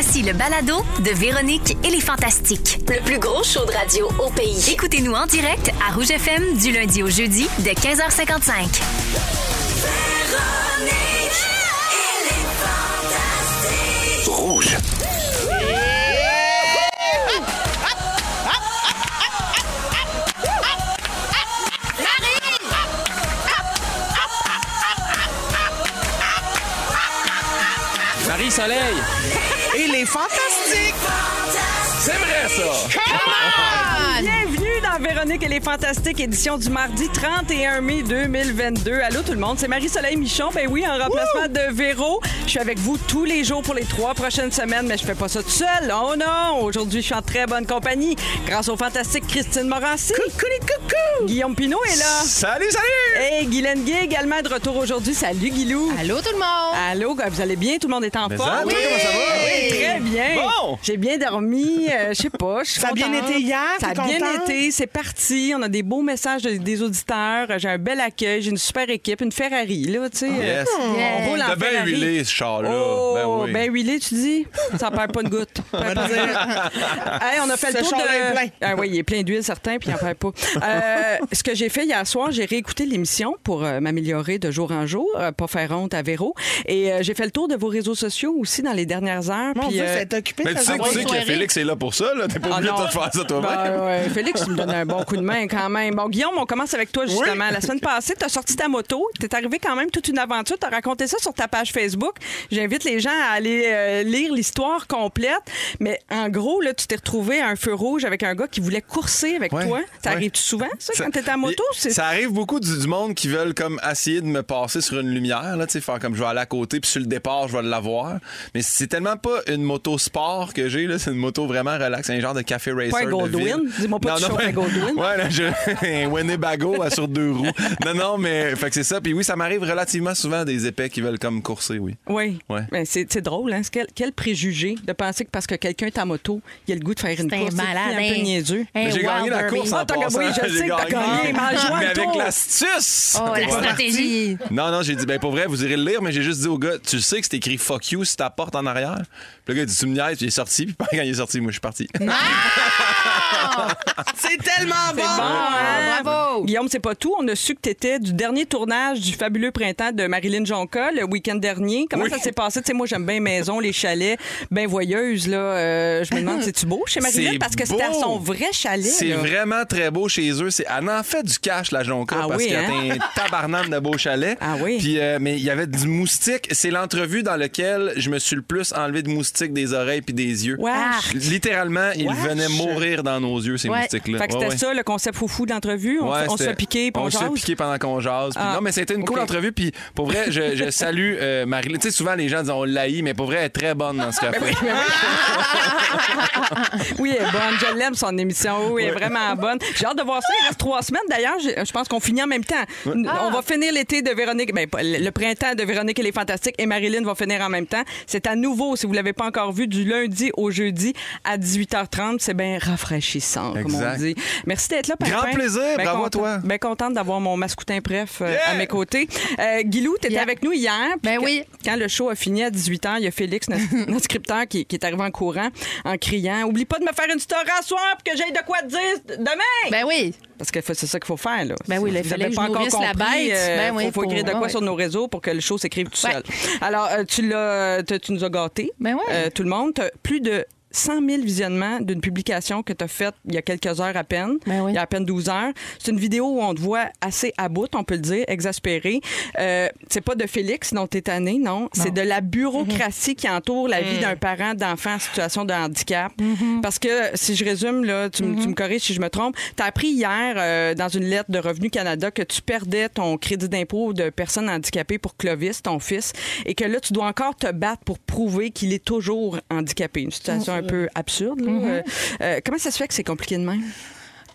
Voici le balado de Véronique et les Fantastiques. Le plus gros show de radio au pays. Écoutez-nous en direct à Rouge FM du lundi au jeudi de 15h55. Rouge. Marie-Soleil. Et les fantastiques! C'est vrai, ça. Bienvenue dans Véronique et les Fantastiques, édition du mardi 31 mai 2022. Allô tout le monde, c'est Marie-Soleil Michon. Ben oui, en remplacement de Véro. Je suis avec vous tous les jours pour les trois prochaines semaines, mais je fais pas ça tout seul. Oh non! Aujourd'hui, je suis en très bonne compagnie grâce au fantastique Christine Morancy. Coucou les coucou! Guillaume Pinot est là. Salut, salut. Et Guylaine Gay également de retour aujourd'hui. Salut Guilou. Allô tout le monde! Allô, vous allez bien? Tout le monde est en Mais forme? ça, toi, comment ça va? Oui, très bien. Bon. J'ai bien dormi. euh, je sais pas. je suis Ça a bien été hier, Ça a bien été. C'est parti. On a des beaux messages de- des auditeurs. J'ai un bel accueil. J'ai une super équipe. Une Ferrari, là, tu sais. Yes. On roule en T'as bien Ferrari. huilé, ce char-là. Oh, ben oui. ben huilé, tu dis? Ça perd pas une goutte. Perd pas de- Hey, on a fait le Ce tour char-là est de... plein. Ah oui, il est plein d'huile, certain, puis il en perd pas. Euh, ce que j'ai fait hier soir, j'ai réécouté l'émission pour euh, m'améliorer de jour en jour, euh, pas faire honte à Véro. Et euh, j'ai fait le tour de vos réseaux sociaux aussi dans les dernières heures. Mon puis, Dieu, euh, occupé, Mais tu ça, sais, tu sais que soirée. Félix est là pour ça, là. T'es pas Ah obligé non. de te faire ça toi-même. Ben, ouais, Félix, tu me donnes un bon coup de main quand même. Bon, Guillaume, on commence avec toi justement. La semaine passée, tu as sorti ta moto. Tu es arrivé quand même toute une aventure. Tu as raconté ça sur ta page Facebook. J'invite les gens à aller euh, lire l'histoire complète. Mais en gros, là, tu t'es retrouvé à un feu rouge avec un gars qui voulait courser avec Ouais, toi. Ça ouais. arrive-tu souvent, ça, Ça- quand tu étais à moto? Ça arrive beaucoup du, du monde qui veulent comme essayer de me passer sur une lumière, là, tu sais, faire comme je vais aller à côté, puis sur le départ, je vais l'avoir. Mais c'est tellement pas une moto sport que j'ai, là, c'est une moto vraiment relax, c'est un genre de café racer. Pas un Goldwyn? Dis-moi pas Non, un ouais. Goldwyn. Ouais, là, je, un Winnebago à sur deux roues. Non, non, mais fait que c'est ça. Puis oui, ça m'arrive relativement souvent des épais qui veulent comme courser, oui. Oui. Ouais. Ben, c'est c'est drôle, hein? Quel, quel préjugé de penser que parce que quelqu'un est à moto, il a le goût de faire une course. C'est malade, un peu hein? niaiseux. Mais j'ai gagné la course en Ah, passant. oui, je sais que t'as gagné, mais en Mais avec l'astuce! Oh, la stratégie. Non, non, j'ai dit, ben pour vrai, vous irez le lire, mais j'ai juste dit au gars, tu sais que c'est écrit fuck you sur ta porte en arrière? Puis le gars, il dit, tu me niaises, puis il est sorti, puis quand il est sorti, moi, je suis parti. C'est tellement bon! Bon, hein? bravo. Guillaume, c'est pas tout. On a su que tu étais du dernier tournage du fabuleux printemps de Marilyn Jonca le week-end dernier. Comment Oui. ça s'est passé? Tu sais, moi, j'aime bien maison, les chalets, bien voyeuses. Là. Euh, je me demande, c'est-tu beau chez Marilyn? Parce que c'était à son vrai chalet. C'est vraiment très beau chez eux. C'est, elle en fait du cash, la Jonca, Ah parce oui, qu'elle hein? a un tabarnane de beau chalet. Ah oui. Puis, euh, mais il y avait du moustique. C'est l'entrevue dans laquelle je me suis le plus enlevé de moustique des oreilles puis des yeux. Wesh. Littéralement, ils Wesh. venaient mourir dans nos yeux, ces Ouais. moustiques-là. Fait que Ouais, c'était ouais. ça, le concept foufou d'entrevue? On, Ouais, se- on se c'était- fait piquer, puis on, on se jase? piquer pendant qu'on jase. Puis Ah, non, mais c'était une cool ok. entrevue. Puis pour vrai, je, je salue euh, Marilyn. Tu sais, souvent les gens disent on l'haït, mais pour vrai, elle est très bonne dans ce qu'elle fait. Oui, elle est bonne. Je l'aime, son émission. Oui, elle est vraiment bonne. J'ai hâte de voir ça. Il reste trois semaines, d'ailleurs. Je je pense qu'on finit en même temps. On va finir l'été de Véronique, ben, le printemps de Véronique et les Fantastiques et Marilyn va finir en même temps. C'est à nouveau, si vous l'avez pas encore vu, du lundi au jeudi à 18h30. C'est bien rafraîchissant, comme on dit. Merci d'être là, Grand Pimpin. plaisir. Ben Bravo à toi. Bien contente d'avoir mon mascoutin préf euh, Yeah! à mes côtés. Euh, Guilou, tu étais Yeah. avec nous hier. puis Ben que- oui. Quand le show a fini à 18h, il y a Félix, notre, notre scripteur, qui, qui est arrivé en courant, en criant Oublie pas de me faire une story à soir pour que j'aille de quoi te dire demain! Ben oui. Parce que c'est ça qu'il faut faire. Là. Ben oui, il fallait pas je encore nourrisse la compris, bête. euh, Ben oui, faut, faut pour- écrire de quoi ouais. sur nos réseaux pour que le show s'écrive tout Ouais. seul. Alors, euh, tu, l'as, tu, nous as gâtés, Ben ouais. euh, tout le monde. Plus de 100 000 visionnements d'une publication que tu as faite il y a quelques heures à peine, Ben oui. il y a à peine 12 heures. C'est une vidéo où on te voit assez à bout, on peut le dire, exaspéré. Euh, c'est pas de Félix dont tu es tanné, non. C'est de la bureaucratie qui entoure la vie d'un parent d'enfant en situation de handicap. Parce que, si je résume, là, tu, me- tu me corriges si je me trompe, tu as appris hier euh, dans une lettre de Revenu Canada que tu perdais ton crédit d'impôt de personnes handicapées pour Clovis, ton fils, et que là, tu dois encore te battre pour prouver qu'il est toujours handicapé. Une situation un peu absurde. là. Euh, euh, comment ça se fait que c'est compliqué de même?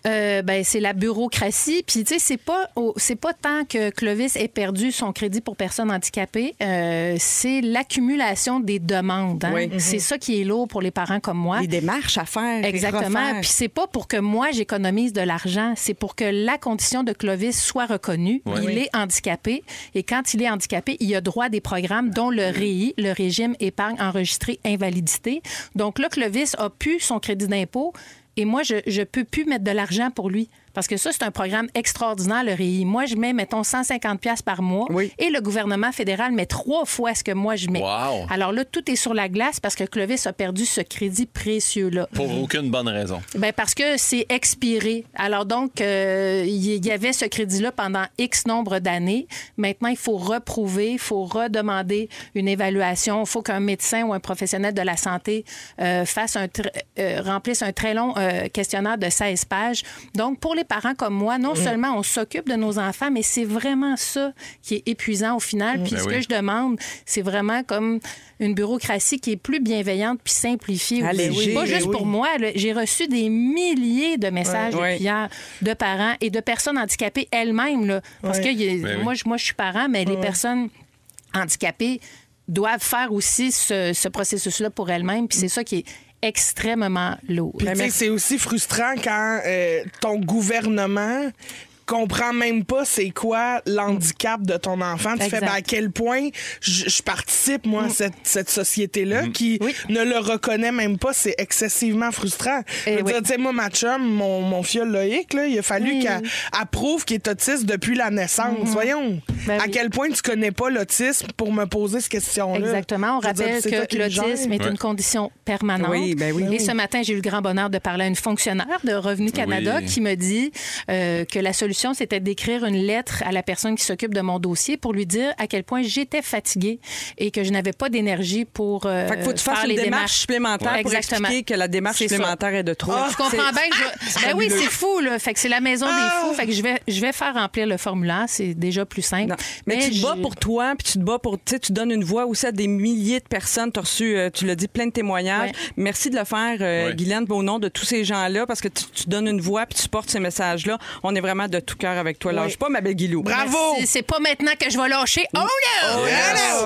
Euh, ben, c'est la bureaucratie. Puis, tu sais, c'est pas, c'est pas tant que Clovis ait perdu son crédit pour personnes handicapées, euh, c'est l'accumulation des demandes. hein. Oui. C'est ça qui est lourd pour les parents comme moi. Les démarches à faire. Exactement. Puis c'est pas pour que moi j'économise de l'argent, c'est pour que la condition de Clovis soit reconnue. Il est handicapé et quand il est handicapé, il a droit à des programmes dont le REI, le régime épargne enregistré invalidité. Donc là, Clovis a pu son crédit d'impôt et moi je je peux plus mettre de l'argent pour lui. Parce que ça, c'est un programme extraordinaire, le REI. Moi, je mets, mettons, 150 pièces par mois. Oui. Et le gouvernement fédéral met trois fois ce que moi, je mets. Wow. Alors là, tout est sur la glace parce que Clovis a perdu ce crédit précieux-là. Pour aucune bonne raison. Ben parce que c'est expiré. Alors donc, euh, il y avait ce crédit-là pendant X nombre d'années. Maintenant, il faut reprouver, il faut redemander une évaluation. Il faut qu'un médecin ou un professionnel de la santé euh, fasse un euh, remplisse un très long questionnaire de 16 pages. Donc, pour les parents comme moi, non seulement on s'occupe de nos enfants, mais c'est vraiment ça qui est épuisant au final. Puis Ben ce oui. que je demande, c'est vraiment comme une bureaucratie qui est plus bienveillante puis simplifiée. Allégée. Pas Ben juste oui. pour moi. J'ai reçu des milliers de messages Ouais. de parents et de personnes handicapées elles-mêmes. là. Parce que a- Ben moi, je, moi, je suis parent, mais les personnes handicapées doivent faire aussi ce, ce processus-là pour elles-mêmes. Puis c'est ça qui est extrêmement lourd. C'est aussi frustrant quand euh, ton gouvernement comprend même pas c'est quoi l'handicap de ton enfant. Tu fais ben, à quel point je, je participe, moi, à cette, cette société-là qui Oui. ne le reconnaît même pas. C'est excessivement frustrant. Je Eh veux oui. dire, tu sais, moi, ma chum, mon, mon fiole Loïc, là, il a fallu qu'elle approuve qu'il est autiste depuis la naissance. Voyons, Ben à oui. quel point tu connais pas l'autisme pour me poser cette question-là? Exactement. On Je dire, rappelle qui que l'autisme est Ouais. une condition permanente. Oui, ben oui. Et ce matin, j'ai eu le grand bonheur de parler à une fonctionnaire de Revenu Canada Oui. qui me dit euh, que la solution, c'était d'écrire une lettre à la personne qui s'occupe de mon dossier pour lui dire à quel point j'étais fatiguée et que je n'avais pas d'énergie pour euh, Fait faut que tu faire fasses une les démarche démarches supplémentaire Ouais, pour exactement. expliquer que la démarche ça. supplémentaire est de trop. Je comprends bien que je... Ben oui, c'est fou, là. Fait que c'est la maison des fous. Fait que je vais, je vais faire remplir le formulaire. C'est déjà plus simple. Non. Mais, tu te bats pour toi, puis tu te bats pour, tu sais, tu donnes une voix aussi à des milliers de personnes. Tu as reçu, euh, tu l'as dit, plein de témoignages. Ouais. Merci de le faire, euh, Ouais. Guylaine, au nom de tous ces gens-là, parce que tu, tu donnes une voix, puis tu portes ces messages-là. On est vraiment de tout cœur avec toi. Lâche pas, ma belle Guilou. Bravo! C'est- pas maintenant que je vais lâcher. Oh no!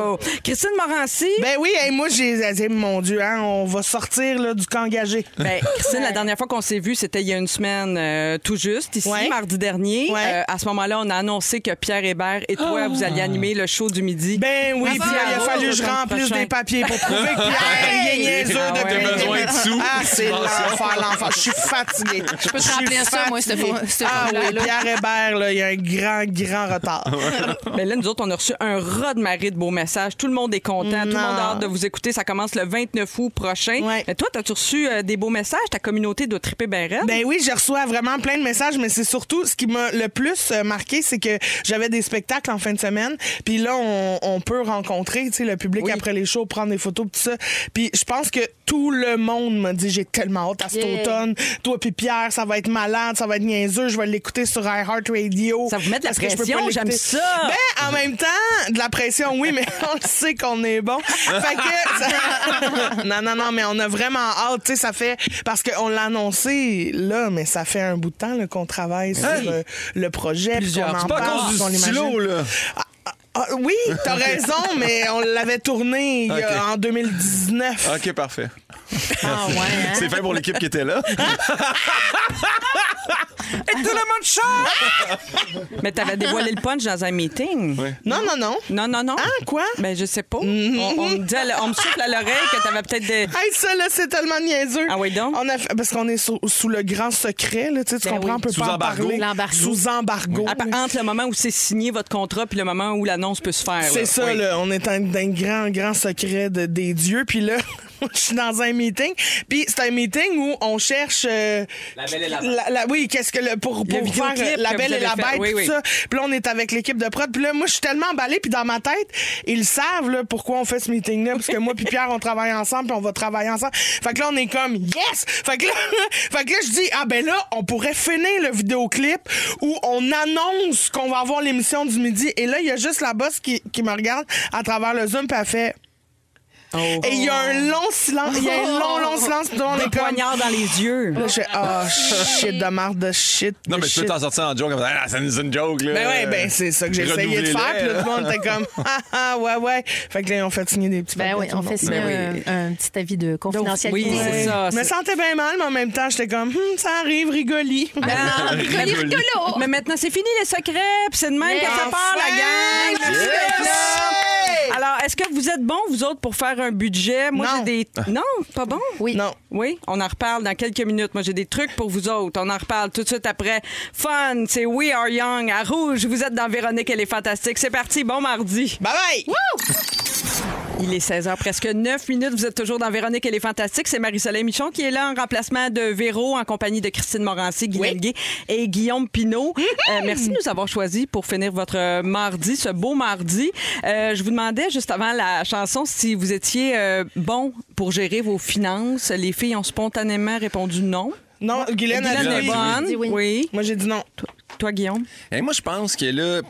Oh. Christine Morancy? Ben oui, hey, moi, j'ai dit, mon Dieu, hein, on va sortir là, du camp engagé. Ben, Christine, la dernière fois qu'on s'est vu, c'était il y a une semaine euh, tout juste, ici, Ouais. mardi dernier. Ouais. Euh, à ce moment-là, on a annoncé que Pierre Hébert et toi, vous alliez animer le show du midi. Ben oui, puis Bravo. il a fallu que je remplisse des papiers pour prouver que Pierre il est niaiseux Ah depuis ouais. le besoin début. de sous. Ah, c'est l'enfer, l'enfer. Je suis fatigué. Je peux te remplir ça, moi, ce fo- ce Ah oui, formulaire-là. Pierre Là, il y a un grand, grand retard. Ben là, nous autres, on a reçu un raz de marée de beaux messages. Tout le monde est content. Tout le monde a hâte de vous écouter. Ça commence le 29 août prochain. Ouais. Mais toi, as-tu reçu euh, des beaux messages? Ta communauté doit triper ben raide. Ben oui, je reçois vraiment plein de messages, mais c'est surtout ce qui m'a le plus euh, marqué, c'est que j'avais des spectacles en fin de semaine, puis là on, on peut rencontrer, tu sais, le public Oui. après les shows, prendre des photos, tout ça. Puis je pense que tout le monde m'a dit j'ai tellement hâte à cet Yeah. automne. Toi puis Pierre, ça va être malade, ça va être niaiseux, je vais l'écouter sur iHeartRadio. Ça vous met de la pression, j'aime ça. Ben en même temps, de la pression, oui, mais on le sait qu'on est bon. Fait que ça- non non non, mais on a vraiment hâte, tu sais, ça fait parce qu'on l'a annoncé là, mais ça fait un bout de temps là, qu'on travaille sur Hey. euh, le projet, C'est pas à parle, cause puis qu'on du l'imagine. stylo, là. Ah, oui, t'as raison, mais on l'avait tourné en 2019. OK, parfait. Ah ouais, hein? C'est fait pour l'équipe qui était là. Et tout le monde chante! Mais t'avais dévoilé le punch dans un meeting. Ouais. Non, non, non. Non, non, non. Ah, quoi? Ben, je sais pas. on, on me dit à l- on me souffle à l'oreille que t'avais peut-être des. Hey, ça, là, c'est tellement niaiseux. Ah oui, donc? On a fait- parce qu'on est sous, sous le grand secret, là, tu sais, tu Ben comprends, oui. on peut Sous pas en embargo. parler. L'embargo. Sous embargo. À Entre le moment où c'est signé votre contrat puis le moment où l'annonce peut se faire. C'est là. ça, Oui. là. On est dans un grand, grand secret de- des dieux. Puis là, je suis dans un meeting. Puis c'est un meeting où on cherche. euh, La Belle et la la- oui, qu'est-ce que le. Pour, pour faire euh, La Belle et la fait. Bête, Oui, tout oui. ça. Puis là, on est avec l'équipe de prod. Puis là, moi, je suis tellement emballée. Puis dans ma tête, ils savent, là, pourquoi on fait ce meeting-là. Parce que moi, puis Pierre, on travaille ensemble. Puis on va travailler ensemble. Fait que là, on est comme, yes! Fait que là, fait que là je dis, ah ben là, on pourrait finir le vidéoclip où on annonce qu'on va avoir l'émission du midi. Et là, il y a juste la boss qui, qui me regarde à travers le Zoom. Puis elle fait, Oh. Et il y a un long silence. Il y a un long, long silence. Puis tout le monde Des comme. poignards dans les yeux. Là, je fais, ah, shit de marde de shit. Non, de mais tu peux t'en sortir en joke comme ça. Ah, c'est une, joke, là. Ben ouais, ben c'est ça que j'ai essayé de faire. Puis là, tout le monde était comme, ah, ah, ouais, ouais. Fait que là, ils ont fait signer des petits Ben oui, on fait signer Ben oui. un, un petit avis de confidentialité. oui, c'est ça. Je me sentais bien mal, mais en même temps, j'étais comme, Hum, ça arrive, rigoli. Ah, rigoli, Rigoli. rigolo. Mais maintenant, c'est fini les secrets, puis c'est de même que ça part, la gang. Alors, est-ce que vous êtes bons, vous autres, pour faire un budget? Moi, Non. j'ai des. Non, pas bon? Oui. Non. Oui, on en reparle dans quelques minutes. Moi, j'ai des trucs pour vous autres. On en reparle tout de suite après. Fun, c'est We Are Young à Rouge. Vous êtes dans Véronique, elle est fantastique. C'est parti, bon mardi. Bye bye! Il est 16h, presque 9 minutes. Vous êtes toujours dans Véronique, elle est fantastique. C'est Marie-Soleil Michon qui est là en remplacement de Véro, en compagnie de Christine Morancy, Guy Lenguet et Guillaume Pinot. Euh, merci de nous avoir choisis pour finir votre mardi, ce beau mardi. Euh, je vous demandais juste avant la chanson si vous étiez euh, bon pour gérer vos finances. Les filles ont spontanément répondu non. Non, Guylaine a Guylaine dit est oui. bonne. dit oui. oui. Moi, j'ai dit non. Toi, Guillaume? Et moi, je pense que là,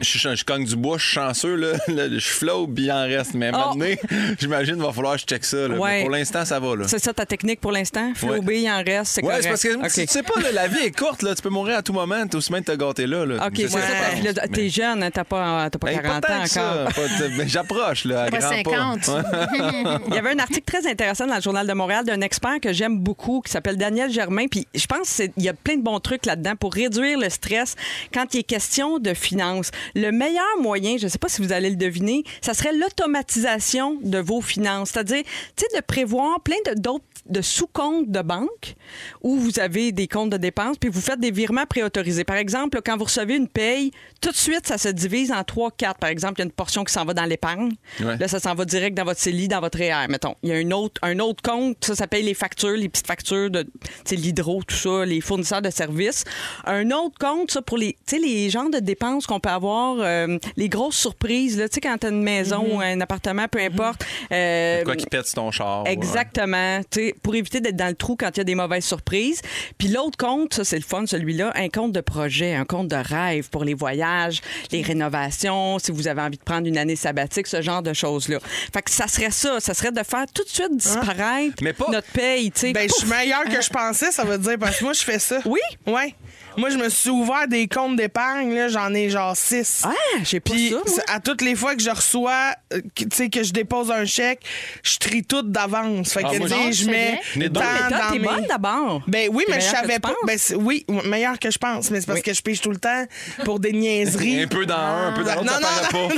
je, je, je cogne du bois, je suis chanceux, là, Là, je flotte, puis il en reste. Mais Oh. maintenant, j'imagine qu'il va falloir que je check ça. là. Mais Ouais. pour l'instant, ça va. Là. C'est ça ta technique pour l'instant? Flobé, il en reste, c'est Ouais, correct. c'est parce que tu, sais pas, là, la vie est courte, là. tu peux mourir à tout moment, t'es aussi bien de te gâter là. là. OK, C'est c'est ça. je Puis là, pense. T'es Mais- jeune, hein, t'as pas, t'as pas Ben, 40 pas tant ans que ça, encore. mais J'approche, là, à Pas grands pas. 50. Il y avait un article très intéressant dans le Journal de Montréal d'un expert que j'aime beaucoup qui s'appelle Daniel Germain. Puis je pense qu'il y a plein de bons trucs là-dedans pour réduire le stress quand il est question de finances. Le meilleur moyen, je ne sais pas si vous allez le deviner, ça serait l'automatisation de vos finances. C'est-à-dire, tu sais, de prévoir plein de- d'autres de sous-comptes de banque où vous avez des comptes de dépenses puis vous faites des virements préautorisés. Par exemple, quand vous recevez une paye, tout de suite, ça se divise en trois, quatre. Par exemple, il y a une portion qui s'en va dans l'épargne. Ouais. Là, ça s'en va direct dans votre CELI, dans votre REER, mettons. Il y a un autre, un autre compte, ça, ça paye les factures, les petites factures de l'hydro, tout ça, les fournisseurs de services. Un autre compte, ça, pour les, les genres de dépenses qu'on peut avoir, euh, les grosses surprises, tu sais, quand t'as une maison ou un appartement, peu importe. euh, Quoi qui pète sur ton char. ouais. Exactement. Tu sais, pour éviter d'être dans le trou quand il y a des mauvaises surprises. Puis l'autre compte, ça c'est le fun, celui-là, un compte de projet, un compte de rêve pour les voyages, les rénovations, si vous avez envie de prendre une année sabbatique, ce genre de choses-là. Fait que ça serait ça, ça serait de faire tout de suite disparaître Mais pas- notre paye, tu sais. Ben, je suis Pouf! meilleure que je pensais, ça veut dire, parce que moi, je fais ça. Oui? Ouais. Moi, je me suis ouvert des comptes d'épargne, là, j'en ai genre six. Ah, j'ai pas Puis ça, moi. à toutes les fois que je reçois, euh, que- tu sais, que je dépose un chèque, je trie tout d'avance. Fait Ah, que, moi, tu sais, je mets tant mais toi, dans t'es mes- bonne d'abord. Ben oui, T'es mais je meilleure que savais tu pas. penses. Ben, c'est- oui, meilleur que je pense, mais c'est parce Oui. que je pige tout le temps pour des niaiseries. Un peu dans un, un peu dans l'autre, Non, ça non, paraît non, pas.